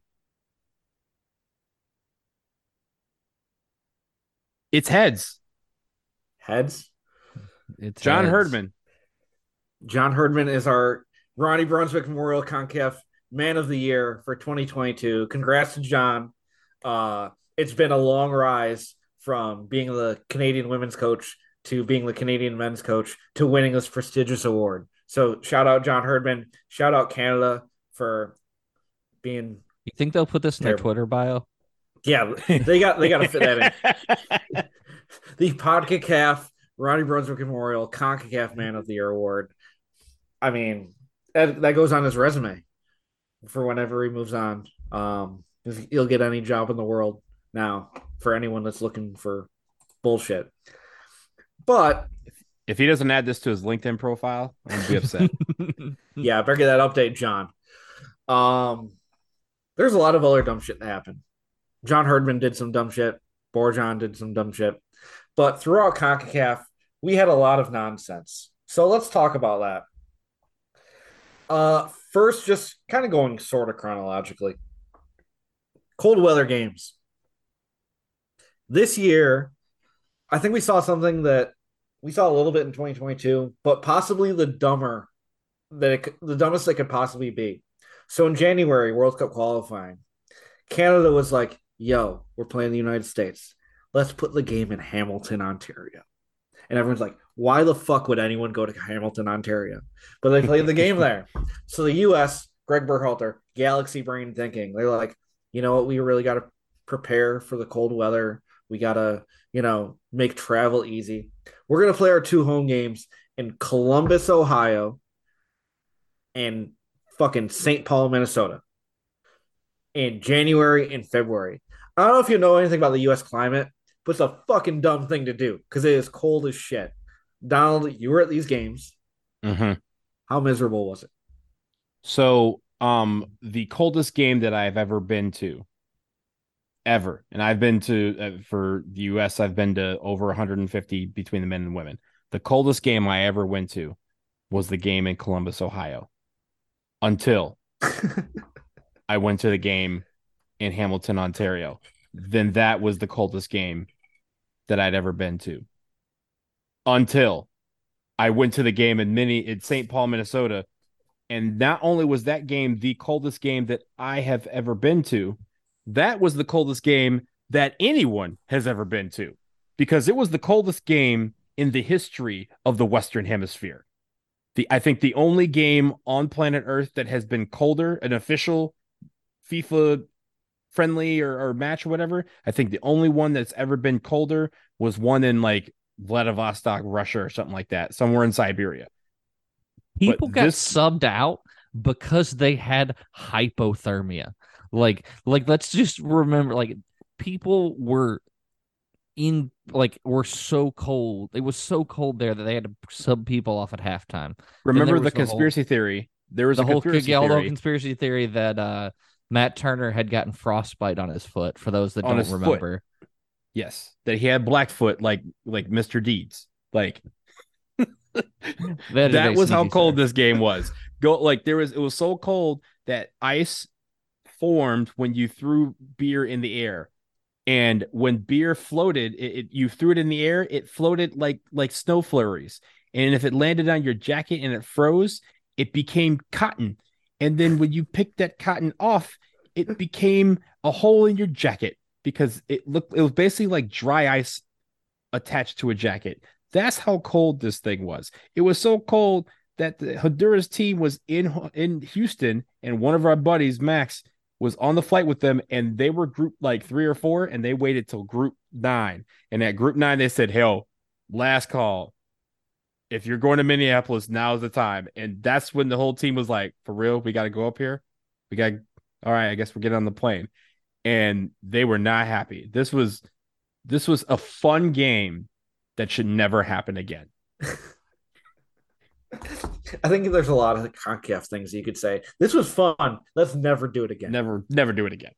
It's heads. Heads. It's John heads. Herdman. John Herdman is our Ronnie Brunswijk Memorial CONCACAF Man of the Year for 2022. Congrats to John. Uh, it's been a long rise from being the Canadian women's coach to being the Canadian men's coach to winning this prestigious award. So shout out John Herdman. Shout out Canada for being You think they'll put this in their Twitter bio? yeah they got they got to fit that in. the PodCAF Ronnie Brunswijk Memorial CONCACAF Man of the Year award. I mean, that, that goes on his resume for whenever he moves on. Um, he'll get any job in the world now for anyone that's looking for bullshit. But if he doesn't add this to his LinkedIn profile, I'm gonna be upset. yeah, better get that update, John. Um, there's a lot of other dumb shit that happened. John Herdman did some dumb shit. Borjan did some dumb shit. But throughout CONCACAF, we had a lot of nonsense. So let's talk about that. Uh, first, just kind of going sort of chronologically. Cold weather games. This year, I think we saw something that we saw a little bit in 2022, but possibly the dumber that it, the dumbest it could possibly be. So in January, World Cup qualifying, Canada was like, "Yo, we're playing the United States. Let's put the game in Hamilton, Ontario." And everyone's like, "Why the fuck would anyone go to Hamilton, Ontario?" But they played the game there. So the U.S. Greg Berhalter, galaxy brain thinking, they're like, "You know what? We really got to prepare for the cold weather We gotta, you know, make travel easy. We're gonna play our two home games in Columbus, Ohio, and fucking St. Paul, Minnesota, in January and February. I don't know if you know anything about the U.S. climate, but it's a fucking dumb thing to do because it is cold as shit. Donald, you were at these games. Mm-hmm. How miserable was it? So, um, the coldest game that I've ever been to, ever, and I've been to uh, for the U.S. I've been to over 150 between the men and women. The coldest game I ever went to was the game in Columbus, Ohio, until I went to the game in Hamilton, Ontario. Then that was the coldest game that I'd ever been to. Until I went to the game in mini in St. Paul, Minnesota. And not only was that game the coldest game that I have ever been to, that was the coldest game that anyone has ever been to because it was the coldest game in the history of the Western Hemisphere. The I think the only game on planet Earth that has been colder, an official FIFA friendly or, or match or whatever. I think the only one that's ever been colder was one in like Vladivostok, Russia, or something like that, somewhere in Siberia. People But got this- subbed out because they had hypothermia. Like, like let's just remember, like people were in like were so cold. It was so cold there that they had to sub people off at halftime. Remember the the whole- conspiracy theory? There was the a whole conspiracy theory conspiracy theory that uh Matt Turner had gotten frostbite on his foot. For those that On don't his foot. remember, Yes, that he had Blackfoot like like Mr. Deeds. Like That that was how cold this game was. Go like there was it was so cold that ice formed when you threw beer in the air. And when beer floated, it, it you threw it in the air, it floated like like snow flurries. And if it landed on your jacket and it froze, it became cotton. And then when you picked that cotton off, it became a hole in your jacket because it looked it was basically like dry ice attached to a jacket. That's how cold this thing was. It was so cold that the Honduras team was in in Houston, and one of our buddies, Max, was on the flight with them, and they were group like three or four, and they waited till group nine. And at group nine, they said, "Hell, last call. If you're going to Minneapolis, now's the time." And that's when the whole team was like, "For real, we got to go up here. We got all right. I guess we're getting on the plane." And they were not happy. This was this was a fun game that should never happen again. I think there's a lot of CONCACAF things you could say. This was fun. Let's never do it again. Never, never do it again.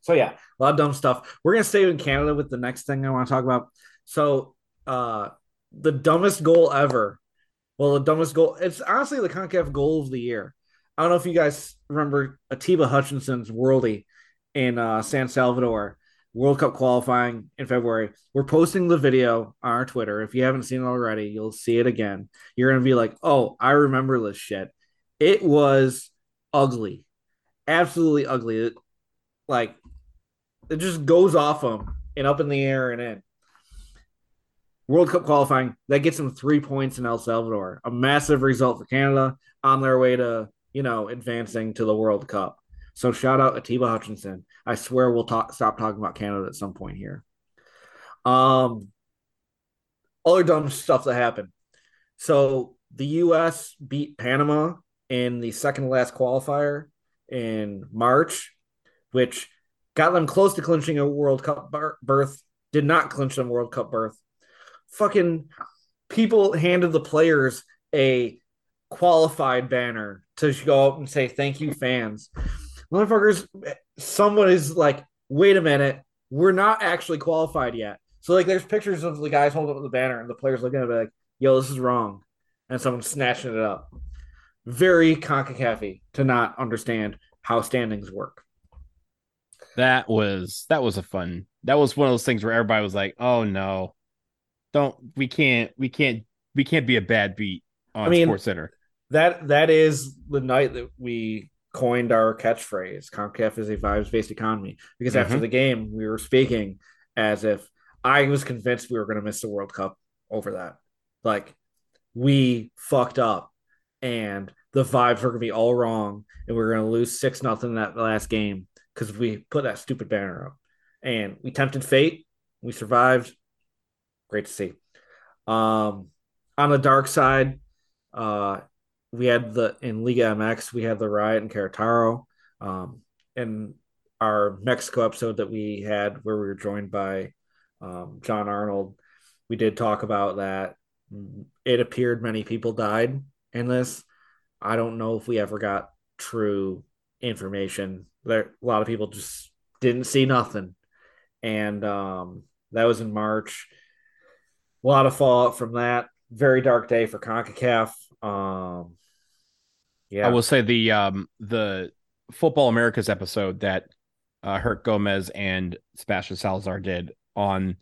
So yeah, a lot of dumb stuff. We're gonna stay in Canada with the next thing I want to talk about. So uh the dumbest goal ever. Well, the dumbest goal. It's honestly the CONCACAF goal of the year. I don't know if you guys remember Atiba Hutchinson's worldie in uh, San Salvador World Cup qualifying in February. We're posting the video on our Twitter. If you haven't seen it already, you'll see it again. You're gonna be like, "Oh, I remember this shit." It was ugly, absolutely ugly. It, like it just goes off them and up in the air and in. World Cup qualifying that gets them three points in El Salvador, a massive result for Canada on their way to you know advancing to the World Cup. So shout out Atiba Hutchinson. I swear we'll talk stop talking about Canada at some point here. Um, other dumb stuff that happened. So the U.S. beat Panama in the second last qualifier in March, which got them close to clinching a World Cup ber- berth. Did not clinch them World Cup berth. Fucking people handed the players a qualified banner to go up and say thank you, fans. Motherfuckers, someone is like, wait a minute, we're not actually qualified yet. So like, there's pictures of the guys holding up the banner, and the players looking at it like, yo, this is wrong, and someone snatching it up. Very concacaf to not understand how standings work. That was that was a fun. That was one of those things where everybody was like, "Oh no, don't we can't we can't we can't be a bad beat on I mean- Sports Center." That that is the night that we coined our catchphrase. CONCACAF is a vibes-based economy. Because after Mhm. the game, we were speaking as if I was convinced we were going to miss the World Cup over that. Like we fucked up, and the vibes were going to be all wrong, and we are going to lose six nothing in that last game because we put that stupid banner up, and we tempted fate, we survived. Great to see. Um, on the dark side, uh, we had the in Liga MX, we had the riot in Querétaro. Um, in our Mexico episode that we had where we were joined by um, John Arnold, we did talk about that. It appeared many people died in this. I don't know if we ever got true information. There, a lot of people just didn't see nothing, and um, that was in March. A lot of fallout from that. Very dark day for Concacaf. Um, yeah, I will say the um, the Football Americas episode that uh, Herc Gomez and Sebastian Salazar did on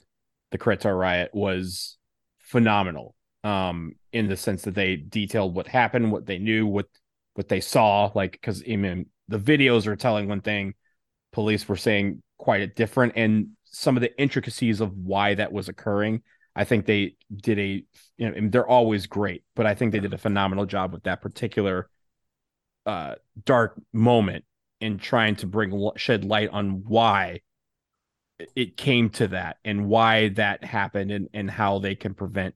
the Querétaro riot was phenomenal. Um, in the sense that they detailed what happened, what they knew, what what they saw, like because I mean the videos are telling one thing, police were saying quite a different, and some of the intricacies of why that was occurring. I think they did a, you know, they're always great, but I think they did a phenomenal job with that particular uh, dark moment in trying to bring shed light on why it came to that and why that happened and, and how they can prevent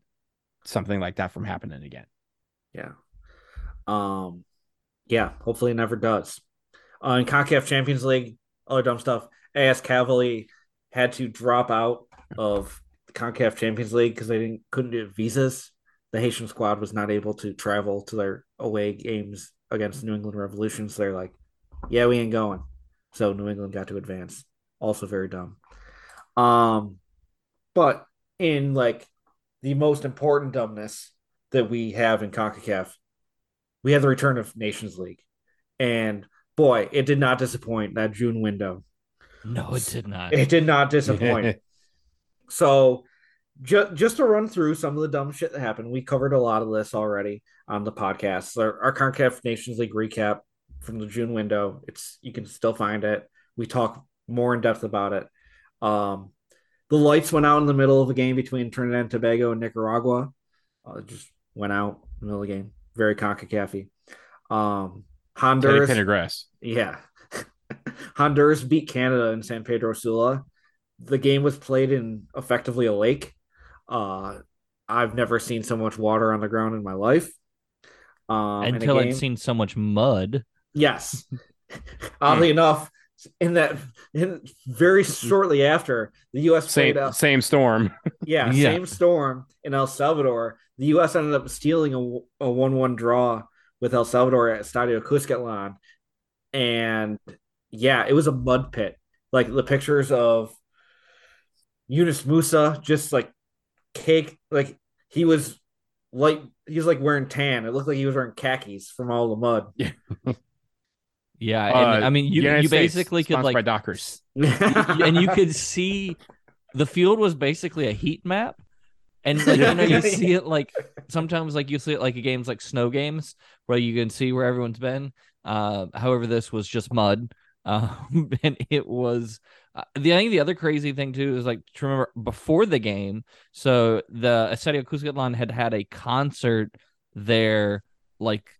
something like that from happening again. Yeah. Um yeah, hopefully it never does. Uh, in CONCACAF Champions League, other dumb stuff. AS Cavaly had to drop out of CONCACAF Champions League because they didn't couldn't get visas. The Haitian squad was not able to travel to their away games against New England Revolution. So they're like, yeah, we ain't going. So New England got to advance. Also very dumb. Um, but in like the most important dumbness that we have in CONCACAF, we have the return of Nations League. And boy, it did not disappoint that June window. No, it did not. It did not disappoint. so just just to run through some of the dumb shit that happened, we covered a lot of this already on the podcast. Our, our CONCACAF Nations League recap from the June window. It's you can still find it. We talk more in depth about it. Um, the lights went out in the middle of the game between Trinidad and Tobago and Nicaragua. Uh, just went out in the middle of the game. Very CONCACAF. Um, Honduras. Teddy Pendergrass. Yeah. Honduras beat Canada in San Pedro Sula. The game was played in effectively a lake. Uh, I've never seen so much water on the ground in my life. Um, Until I'd seen so much mud. Yes. Oddly enough, in that in very shortly after the U.S. same out, same storm. yeah, yeah, same storm in El Salvador. The U.S. ended up stealing a, a one-one draw with El Salvador at Estadio Cuscatlan, and yeah, it was a mud pit. Like the pictures of Yunus Musah just like cake, like he was like he was like wearing tan. It looked like he was wearing khakis from all the mud. Yeah. Yeah, and uh, I mean, you you basically could like by Dockers, and you could see the field was basically a heat map, and like you know you see it like sometimes like you see it like a games like snow games where you can see where everyone's been. Uh, however, this was just mud, um, and it was. Uh, the I think the other crazy thing too is like to remember before the game. So the Estadio Cuscatlan had had a concert there, like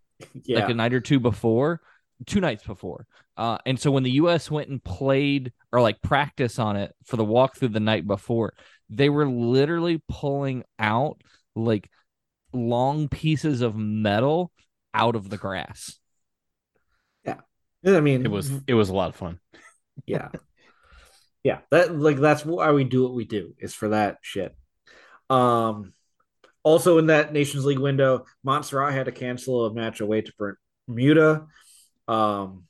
yeah. like a night or two before two nights before. Uh, and so when the U.S. went and played or like practice on it for the walkthrough the night before, they were literally pulling out like long pieces of metal out of the grass. I mean, it was it was a lot of fun. Yeah, yeah. That like that's why we do what we do is for that shit. Um, also in that Nations League window, Montserrat had to cancel a match away to Bermuda um,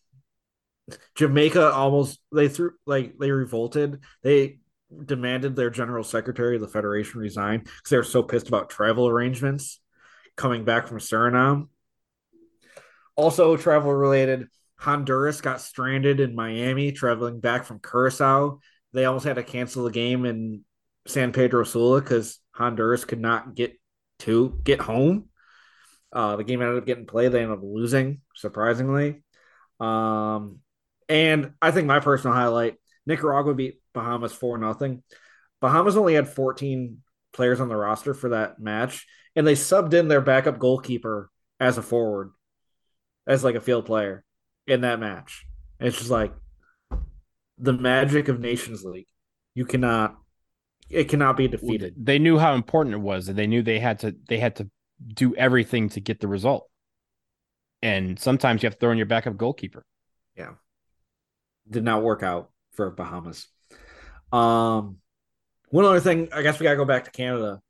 Jamaica almost they threw like they revolted. They demanded their general secretary of the federation resign because they were so pissed about travel arrangements coming back from Suriname. Also, travel related, Honduras got stranded in Miami traveling back from Curacao. They almost had to cancel the game in San Pedro Sula because Honduras could not get to get home. Uh, the game ended up getting played. They ended up losing, surprisingly. Um, and I think my personal highlight Nicaragua beat Bahamas 4 nothing. Bahamas only had 14 players on the roster for that match, and they subbed in their backup goalkeeper as a forward, as like a field player in that match. It's just like the magic of Nations League. You cannot it cannot be defeated. They knew how important it was, and they knew they had to they had to do everything to get the result. And sometimes you have to throw in your backup goalkeeper. Yeah, did not work out for Bahamas. Um, one other thing, I guess we gotta go back to Canada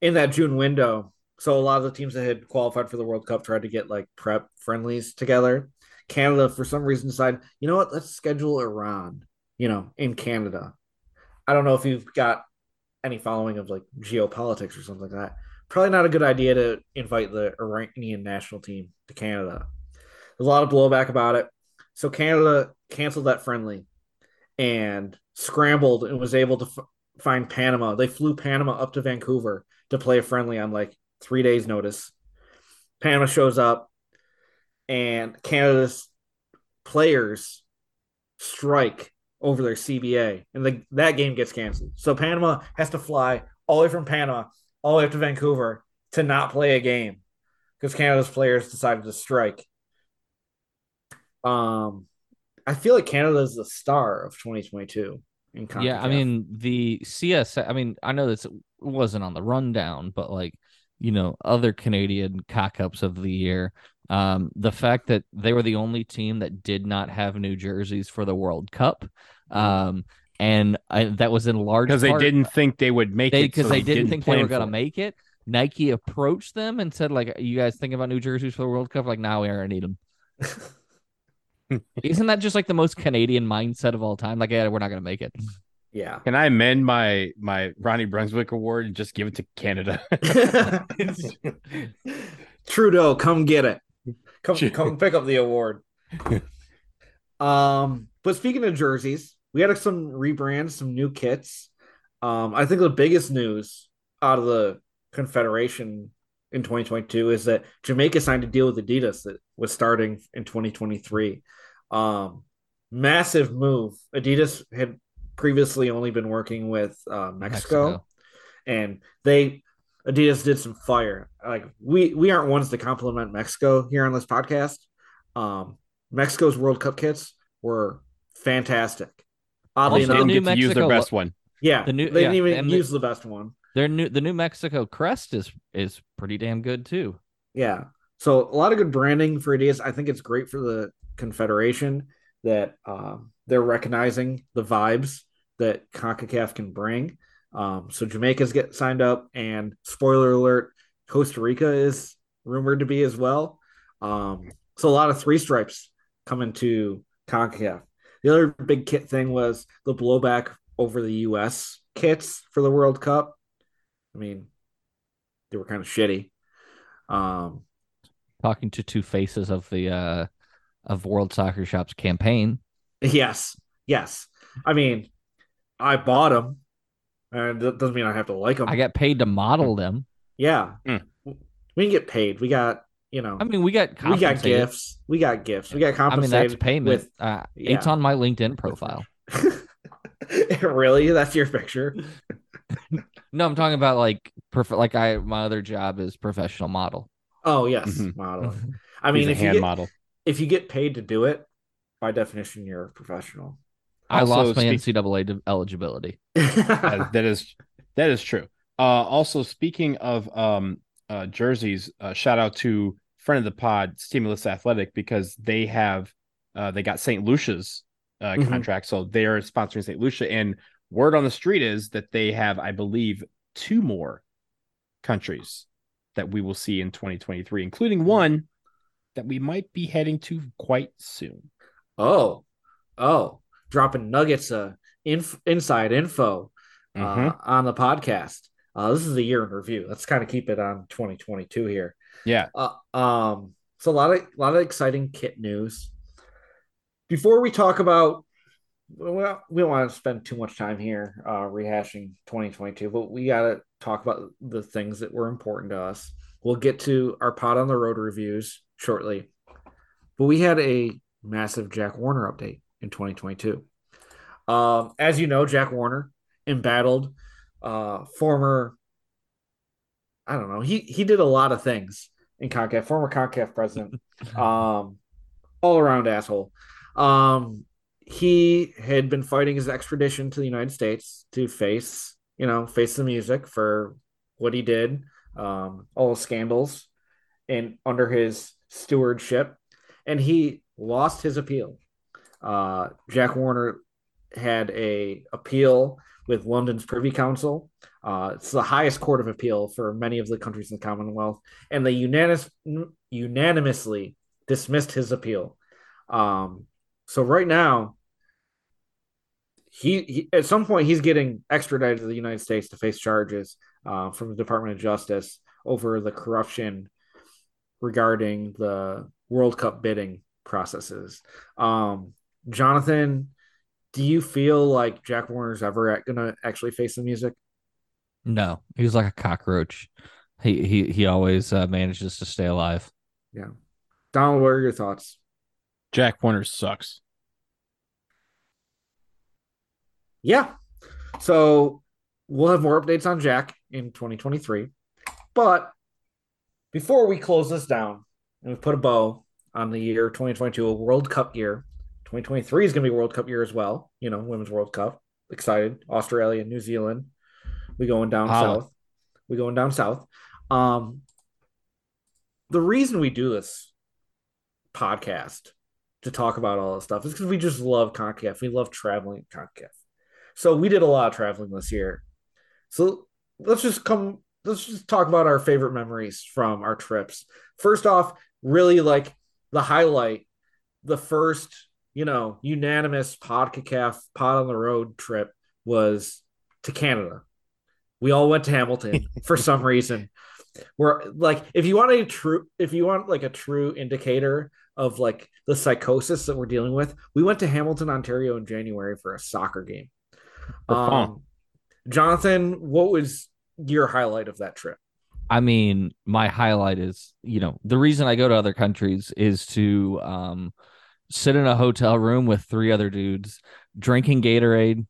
in that June window. So a lot of the teams that had qualified for the World Cup tried to get like prep friendlies together. Canada, for some reason, decided, you know what, let's schedule Iran, you know, in Canada. I don't know if you've got any following of like geopolitics or something like that. Probably not a good idea to invite the Iranian national team to Canada. There's a lot of blowback about it. So Canada canceled that friendly and scrambled and was able to f- find Panama. They flew Panama up to Vancouver to play a friendly on like three days' notice. Panama shows up, and Canada's players strike over their CBA, and the, that game gets canceled. So Panama has to fly all the way from Panama all the way up to Vancouver to not play a game because Canada's players decided to strike. Um, I feel like Canada is the star of 2022 in. Yeah, I mean the CS. I mean, I know this wasn't on the rundown, but like you know, other Canadian cock ups of the year. Um, the fact that they were the only team that did not have new jerseys for the World Cup. Um, and I, that was in large part because they didn't think they would make they it because so they didn't think they were gonna it. make it. Nike approached them and said, like, you guys think about new jerseys for the World Cup? Like, now we already need them. Isn't that just like the most Canadian mindset of all time? Like, yeah, we're not gonna make it. yeah. Can I amend my my Ronnie Brunswijk award and just give it to Canada? Trudeau, come get it. Come come pick up the award. um, but speaking of jerseys, we had some rebrands, some new kits. Um, I think the biggest news out of the Confederation in 2022 is that Jamaica signed a deal with Adidas that was starting in 2023. Um, massive move. Adidas had previously only been working with uh, Mexico Mexico. and they Adidas did some fire. Like we we aren't ones to compliment Mexico here on this podcast. Um, Mexico's World Cup kits were fantastic. Oddly Also, they the enough, didn't new get to use their best one. yeah, the new- they didn't yeah, even and the- use the best one. Their new the New Mexico crest is is pretty damn good too. Yeah, so a lot of good branding for Adidas. I think it's great for the Confederation that um, they're recognizing the vibes that CONCACAF can bring. Um, so Jamaica's get signed up, and spoiler alert, Costa Rica is rumored to be as well. Um, so a lot of three stripes coming to CONCACAF. The other big kit thing was the blowback over the U.S. kits for the World Cup. I mean, they were kind of shitty. Um, Talking to two faces of the uh of World Soccer Shop's campaign. Yes, yes. I mean, I bought them, and that doesn't mean I have to like them. I got paid to model them. yeah, Mm. we can get paid. We got you know, I mean, we got we got gifts. We got gifts. We got I mean, that's payment. with. uh, yeah. It's on my LinkedIn profile. really, that's your picture. No, I'm talking about like prof- like I my other job is professional model. Oh yes, Mhm. modeling. I He's mean, a if you get model. if you get paid to do it, by definition, you're a professional. I Also, lost my speak- NCAA eligibility. That- that is that is true. Uh, also, speaking of um, uh, jerseys, uh, shout out to friend of the pod, Stimulus Athletic, because they have uh, they got St. Lucia's uh, Mhm. contract, so they are sponsoring St. Lucia. And word on the street is that they have, I believe, two more countries that we will see in 2023, including one that we might be heading to quite soon. oh, oh, dropping nuggets, uh, inf- inside info. uh, Mhm. on the podcast. Uh, this is a year in review. Let's kind of keep it on 2022 here. Yeah, Uh, um, so a lot of a lot of exciting kit news. Before we talk about, well, we don't want to spend too much time here uh, rehashing 2022, but we got to talk about the things that were important to us. We'll get to our pot on the road reviews shortly, but we had a massive Jack Warner update in 2022. Um, as you know, Jack Warner embattled uh, former. I don't know. He he did a lot of things in Concaf. Former Concaf president, um, all around asshole. Um, he had been fighting his extradition to the United States to face you know, face the music for what he did, um, all the scandals, and under his stewardship, and he lost his appeal. Uh, Jack Warner had a appeal with London's Privy Council. Uh, it's the highest court of appeal for many of the countries in the Commonwealth, and they unanimous, unanimously dismissed his appeal. Um, so right now, he, he, at some point he's getting extradited to the United States to face charges uh, from the Department of Justice over the corruption regarding the World Cup bidding processes. Um, Jonathan, do you feel like Jack Warner's ever gonna actually face the music? No, he's like a cockroach. He he he always uh, manages to stay alive. Yeah, Donald, what are your thoughts? Jack Warner sucks. Yeah, so we'll have more updates on Jack in 2023. But before we close this down and we put a bow on the year 2022, a World Cup year, 2023 is going to be World Cup year as well. You know, Women's World Cup. Excited. Australia, New Zealand. We going down south. We going down south. Um, the reason we do this podcast to talk about all this stuff is because we just love CONCACAF. We love traveling CONCACAF. So we did a lot of traveling this year. So let's just come let's just talk about our favorite memories from our trips. First off, really like the highlight, the first you know, unanimous PodCACAF pod on the road trip was to Canada. We all went to Hamilton for some reason. We're like, if you want a true, if you want like a true indicator of like the psychosis that we're dealing with, we went to Hamilton, Ontario in January for a soccer game. Um, Jonathan, what was your highlight of that trip? I mean, my highlight is, you know, the reason I go to other countries is to um sit in a hotel room with three other dudes, drinking Gatorade,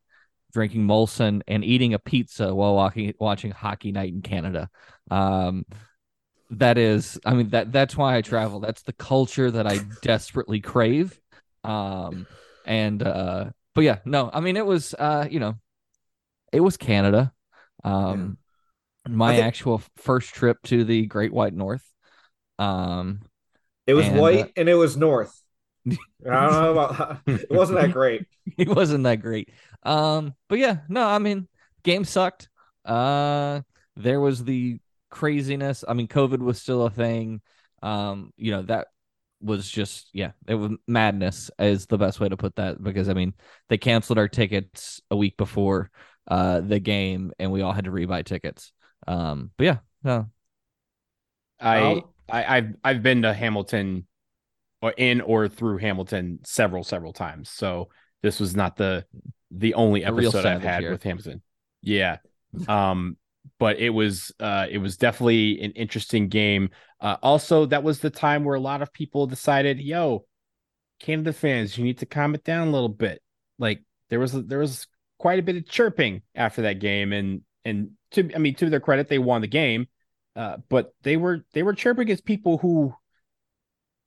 drinking Molson, and eating a pizza while walking, watching Hockey Night in Canada. Um, that is, I mean that that's why I travel. That's the culture that I desperately crave. Um, and uh, but yeah, no, I mean it was, uh, you know, it was Canada. Um, yeah. my think- actual first trip to the Great White North. Um, it was and, white uh, and it was north. I don't know about it wasn't that great. it wasn't that great. Um, but yeah, no, I mean, game sucked. Uh, there was the craziness. I mean, COVID was still a thing. Um, you know, that was just yeah, it was madness is the best way to put that because I mean, they canceled our tickets a week before uh the game and we all had to rebuy tickets. Um, but yeah, no. I I I've I've been to Hamilton or in or through Hamilton several several times. So this was not the the only episode I've had here. with Hamilton. Yeah. Um but it was uh it was definitely an interesting game. Uh also that was the time where a lot of people decided, yo, Canada fans, you need to calm it down a little bit. Like there was there was quite a bit of chirping after that game and and to I mean to their credit they won the game. Uh, but they were they were chirping as people who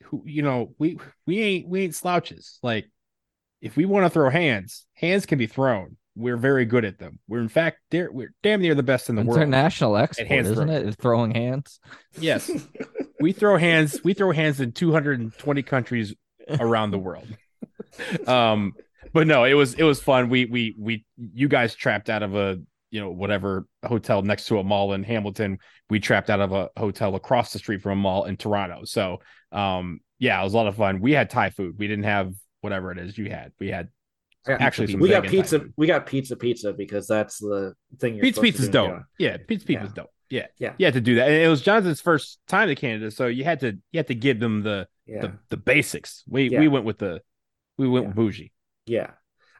who you know we we ain't we ain't slouches. Like if we want to throw hands, hands can be thrown. We're very good at them. We're in fact there we're damn near the best in the International world. International export, isn't throwing. it? Throwing hands. Yes, we throw hands. We throw hands in 220 countries around the world. Um, but no, it was it was fun. We we we you guys trapped out of a you know whatever hotel next to a mall in Hamilton. We trapped out of a hotel across the street from a mall in Toronto. So um yeah, it was a lot of fun. We had Thai food. We didn't have whatever it is you had. We had actually we got pizza. We got pizza pizza because that's the thing. pizza pizza's dope. Yeah, pizza pizza's yeah. dope. Yeah, yeah, you had to do that. And it was Jonathan's first time to Canada, so you had to you had to give them the yeah. the, the basics. We yeah. we went with the we went with bougie. Yeah,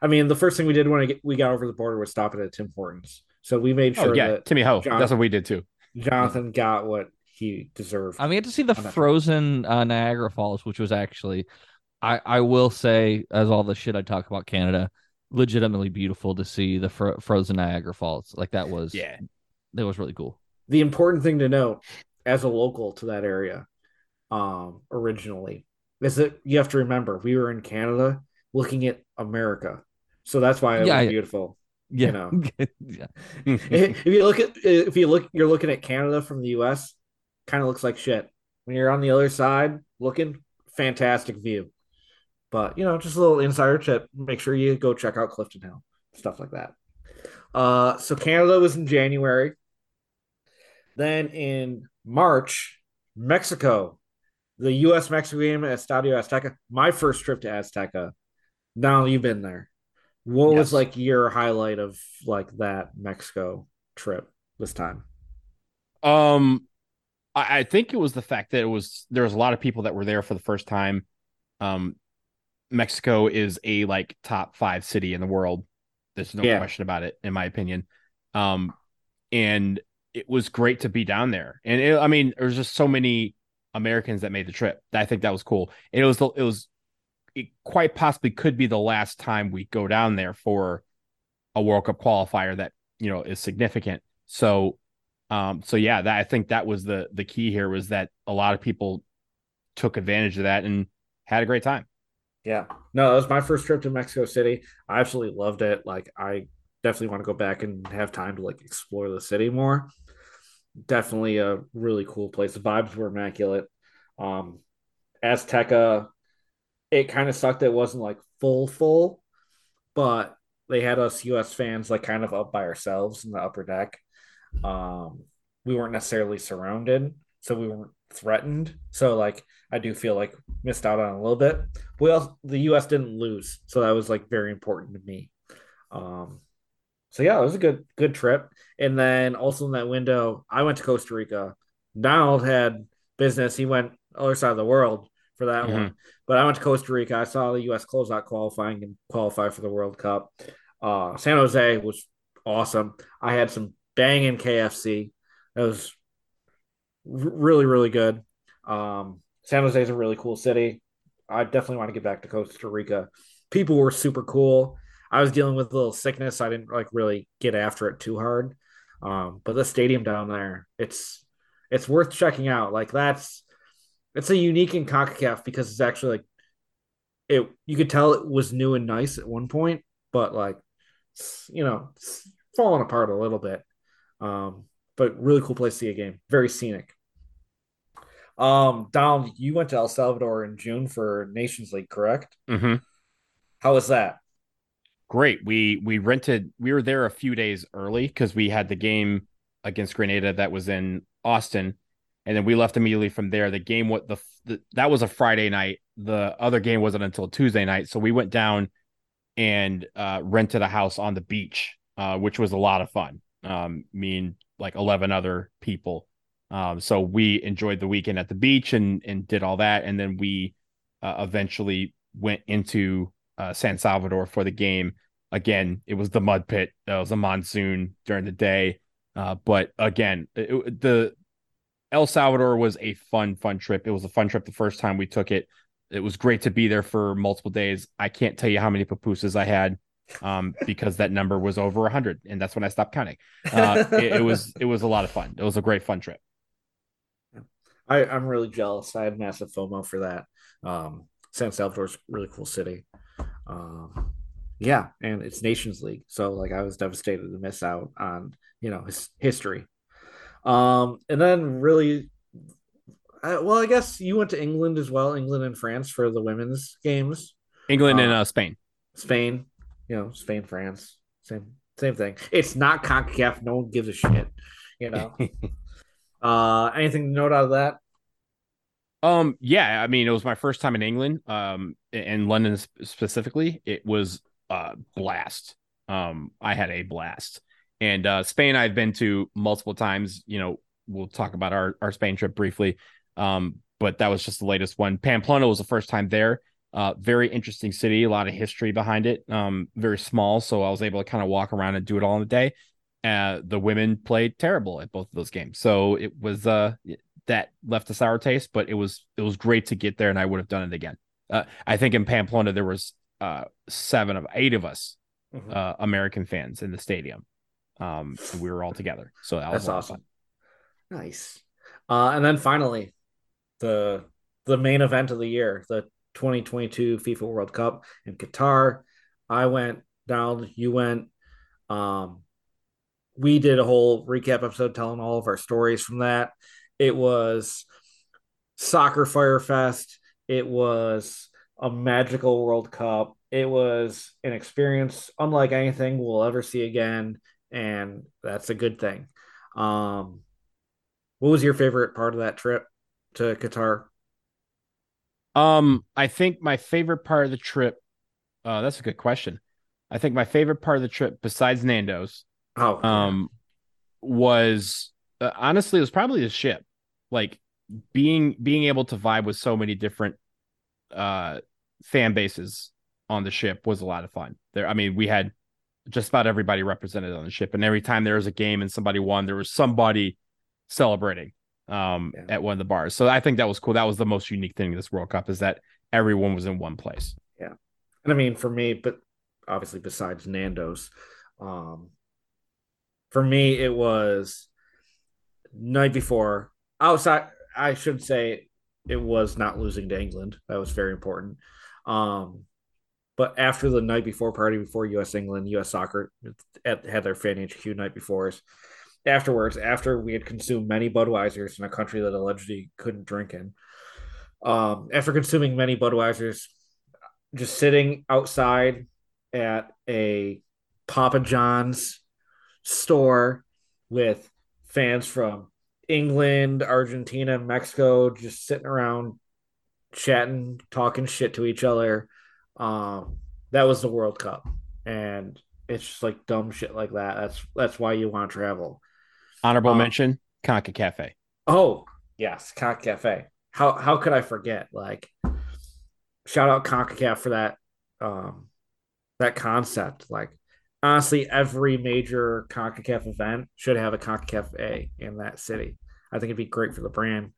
I mean the first thing we did when we got over the border was stopping at Tim Hortons. So we made oh, sure. Oh, yeah, Timmy Ho. John, that's what we did too. Jonathan got what he deserved. I mean, to see the frozen uh, Niagara Falls, which was actually, I I will say, as all the shit I talk about Canada, legitimately beautiful to see the fro- frozen Niagara Falls. Like that was, yeah, that was really cool. The important thing to note, as a local to that area, um, originally, is that you have to remember we were in Canada looking at America, so that's why it yeah, was beautiful. Yeah. You know, yeah. if you look at if you look, you're looking at Canada from the U.S. Kind of looks like shit. When you're on the other side, looking fantastic view. But you know, just a little insider tip. Make sure you go check out Clifton Hill, stuff like that. Uh, so Canada was in January. Then in March, Mexico, the U.S. Mexico game at Estadio Azteca. My first trip to Azteca. Now you've been there. What Yes. was like your highlight of like that Mexico trip this time? Um, I, I think it was the fact that it was there was a lot of people that were there for the first time. Um, Mexico is a like top five city in the world. There's no Yeah. question about it, in my opinion. Um, and it was great to be down there. And it, I mean, there was just so many Americans that made the trip. I think that was cool. And it was the- it was it quite possibly could be the last time we go down there for a World Cup qualifier that you know is significant. So um, so yeah, that I think that was the the key here was that a lot of people took advantage of that and had a great time. Yeah. No, that was my first trip to Mexico City. I absolutely loved it. Like I definitely want to go back and have time to like explore the city more. Definitely a really cool place. The vibes were immaculate. Um Azteca, it kind of sucked it wasn't like full full, but they had us US fans like kind of up by ourselves in the upper deck. Um we weren't necessarily surrounded, so we weren't threatened. So like I do feel like missed out on a little bit. We also the US didn't lose, so that was like very important to me. Um so yeah, it was a good good trip. And then also in that window, I went to Costa Rica. Donald had business. He went other side of the world for that Mhm. one. But I went to Costa Rica. I saw the US close out qualifying and qualify for the World Cup. Uh San Jose was awesome. I had some banging KFC. It was r- really, really good. Um, San Jose is a really cool city. I definitely want to get back to Costa Rica. People were super cool. I was dealing with a little sickness. I didn't like really get after it too hard. Um, but the stadium down there, it's it's worth checking out. Like that's it's a unique in CONCACAF because it's actually like it you could tell it was new and nice at one point, but like you know, it's falling apart a little bit. Um, but really cool place to see a game. Very scenic. Um, Dom, you went to El Salvador in June for Nations League, correct? Mm-hmm. How was that? Great. We we rented. We were there a few days early because we had the game against Grenada that was in Austin, and then we left immediately from there. The game what the, the that was a Friday night. The other game wasn't until Tuesday night, so we went down and uh, rented a house on the beach, uh, which was a lot of fun. Um, me and like eleven other people. Um, so we enjoyed the weekend at the beach and and did all that, and then we uh, eventually went into uh, San Salvador for the game. Again, it was the mud pit. It was a monsoon during the day, uh, but again, it- the El Salvador was a fun, fun trip. It was a fun trip the first time we took it. It was great to be there for multiple days. I can't tell you how many pupusas I had um, because that number was over a hundred, and that's when I stopped counting. Uh, it, it was it was a lot of fun. It was a great fun trip. I, I'm really jealous. I had massive FOMO for that. Um, San Salvador's a really cool city. Um, yeah, and it's Nations League, so like I was devastated to miss out on you know his history. Um, and then really, uh, well, I guess you went to England as well, England and France for the women's games. England and Uh, uh, Spain. Spain, you know, Spain, France, same same thing. It's not CONCACAF. No one gives a shit. You know. uh, anything to note out of that? Um, yeah, I mean, it was my first time in England, um, in London specifically. It was a blast. Um, I had a blast. And uh, Spain, I've been to multiple times. You know, we'll talk about our our Spain trip briefly. Um, but that was just the latest one. Pamplona was the first time there. Uh, very interesting city, a lot of history behind it. Um, very small, so I was able to kind of walk around and do it all in a day. Uh, the women played terrible at both of those games, so it was uh that left a sour taste, but it was it was great to get there, and I would have done it again. Uh, I think in Pamplona there was uh seven of eight of us Mhm. uh American fans in the stadium, um, and we were all together, so that was awesome. Nice. Uh, and then finally, the the main event of the year, the 2022 FIFA World Cup in Qatar. I went down. You went. Um, we did a whole recap episode telling all of our stories from that. It was soccer fire fest. It was a magical World Cup. It was an experience unlike anything we'll ever see again, and that's a good thing. Um, what was your favorite part of that trip to Qatar? Um, I think my favorite part of the trip. Uh, that's a good question. I think my favorite part of the trip, besides Nando's, Oh, um, was uh, honestly it was probably the ship. Like being being able to vibe with so many different uh fan bases on the ship was a lot of fun. There, I mean, we had just about everybody represented on the ship, and every time there was a game and somebody won, there was somebody celebrating um Yeah. at one of the bars. So I think that was cool. That was the most unique thing of this World Cup is that everyone was in one place. Yeah. And I mean, for me, but obviously besides Nando's, um, for me it was night before outside. I should say it was not losing to England. That was very important. Um, but after the night before party before U.S. England, U.S. Soccer had had their fan HQ night before us. Afterwards, after we had consumed many Budweisers in a country that allegedly couldn't drink in, um, after consuming many Budweisers, just sitting outside at a Papa John's store with fans from England, Argentina, Mexico, just sitting around chatting, talking shit to each other. Um, that was the World Cup, and it's just like dumb shit like that. That's that's why you want to travel. Honorable Um, mention, Conca Cafe. Oh yes, Cock Cafe. How how could I forget? Like, shout out CONCACAF for that um that concept. Like, honestly, every major CONCACAF event should have a CONCACAF A in that city. I think it'd be great for the brand,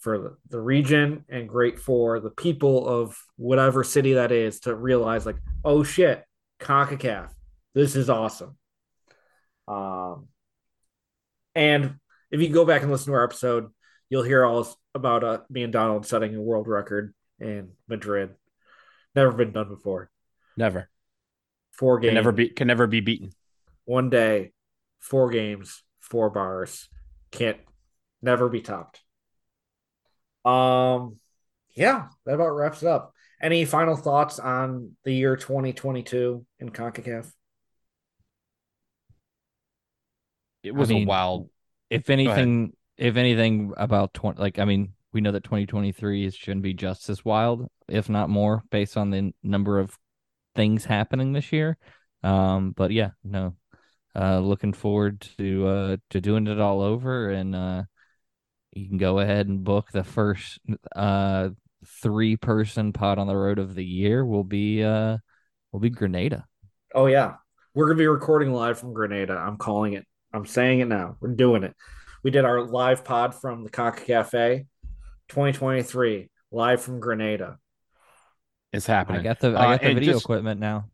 for the, region, and great for the people of whatever city that is to realize, like, oh shit, CONCACAF, this is awesome. Um, and if you go back and listen to our episode, you'll hear all about uh, me and Donald setting a world record in Madrid. Never been done before. Never. Four games, Can never be can never be beaten. one day, four games, four bars. Can't never be topped. Um, yeah, that about wraps it up. Any final thoughts on the year 2022 in CONCACAF? It was mean, a wild if anything, if anything about 20, like, I mean, we know that 2023 is shouldn't be just as wild, if not more, based on the n- number of things happening this year. Um, but yeah, no, uh, looking forward to, uh, to doing it all over and, uh, you can go ahead and book the first, uh, three person pod on the road of the year will be, uh, will be Grenada. Oh yeah, we're gonna be recording live from Grenada. I'm calling it. I'm saying it now. We're doing it. We did our live pod from the Coca Cafe, 2023, live from Grenada. is I happening. got the, Uh, I got the and video just- equipment now.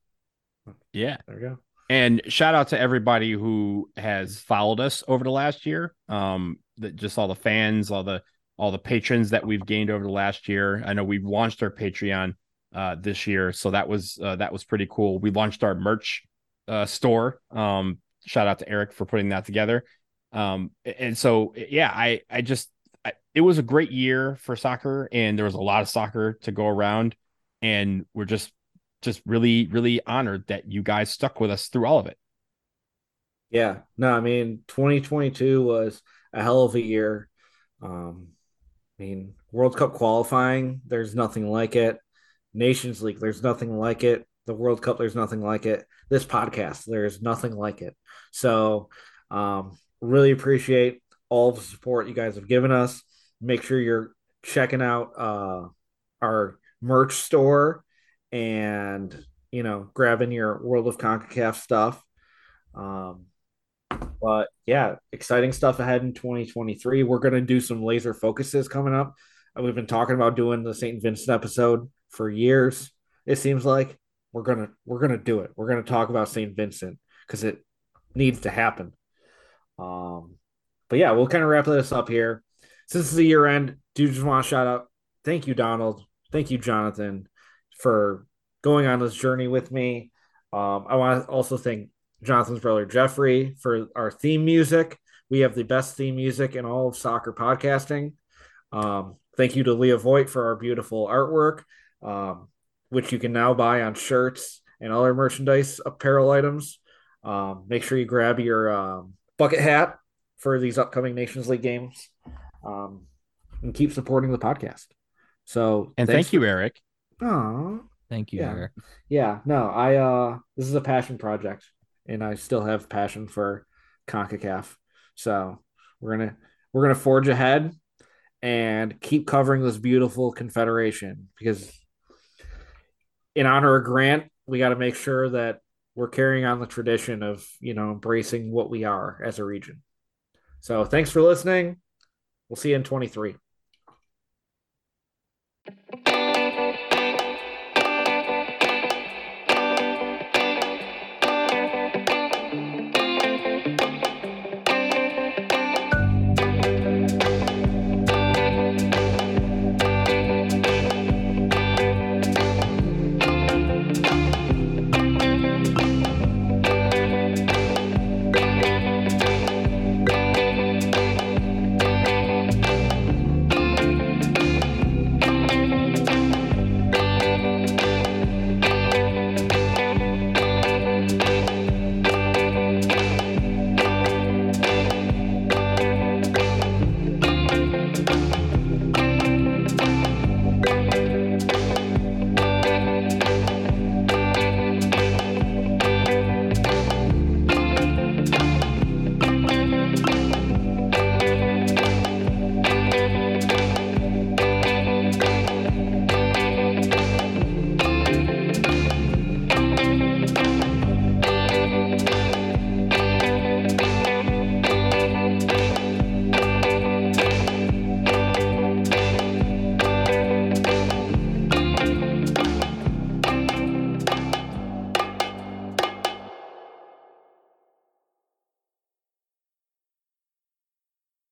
yeah. There we go. And shout out to everybody who has followed us over the last year. Um, that just all the fans, all the all the patrons that we've gained over the last year. I know we've launched our Patreon uh this year, so that was uh, that was pretty cool. We launched our merch uh store. Um, shout out to Eric for putting that together. Um, and so yeah, I I just I, it was a great year for soccer, and there was a lot of soccer to go around, and we're just just really really honored that you guys stuck with us through all of it. Yeah. No, I mean, 2022 was a hell of a year. Um, I mean, World Cup qualifying, there's nothing like it. Nations League, there's nothing like it. The World Cup, there's nothing like it. This podcast, there's nothing like it. So, um, really appreciate all the support you guys have given us. Make sure you're checking out uh, our merch store and you know grabbing your World of Concacaf stuff. Um, but yeah, exciting stuff ahead in 2023. We're going to do some laser focuses coming up. We've been talking about doing the St. Vincent episode for years. It seems like we're going to we're going to do it. We're going to talk about St. Vincent cuz it needs to happen. Um but yeah, we'll kind of wrap this up here. Since it's the year end, do just want to shout out thank you Donald, thank you Jonathan for going on this journey with me. Um I want to also thank Jonathan's brother Jeffrey for our theme music. We have the best theme music in all of soccer podcasting. Um, thank you to Leah Voigt for our beautiful artwork, um, which you can now buy on shirts and other merchandise apparel items. Um, make sure you grab your um, bucket hat for these upcoming Nations League games um, and keep supporting the podcast. So, and thank you, Eric. Oh, Thank you, Yeah. Eric. yeah, no, I uh this is a passion project and I still have passion for CONCACAF. So we're gonna we're gonna forge ahead and keep covering this beautiful confederation because in honor of Grant, we gotta make sure that we're carrying on the tradition of, you know, embracing what we are as a region. So thanks for listening. We'll see you in 23.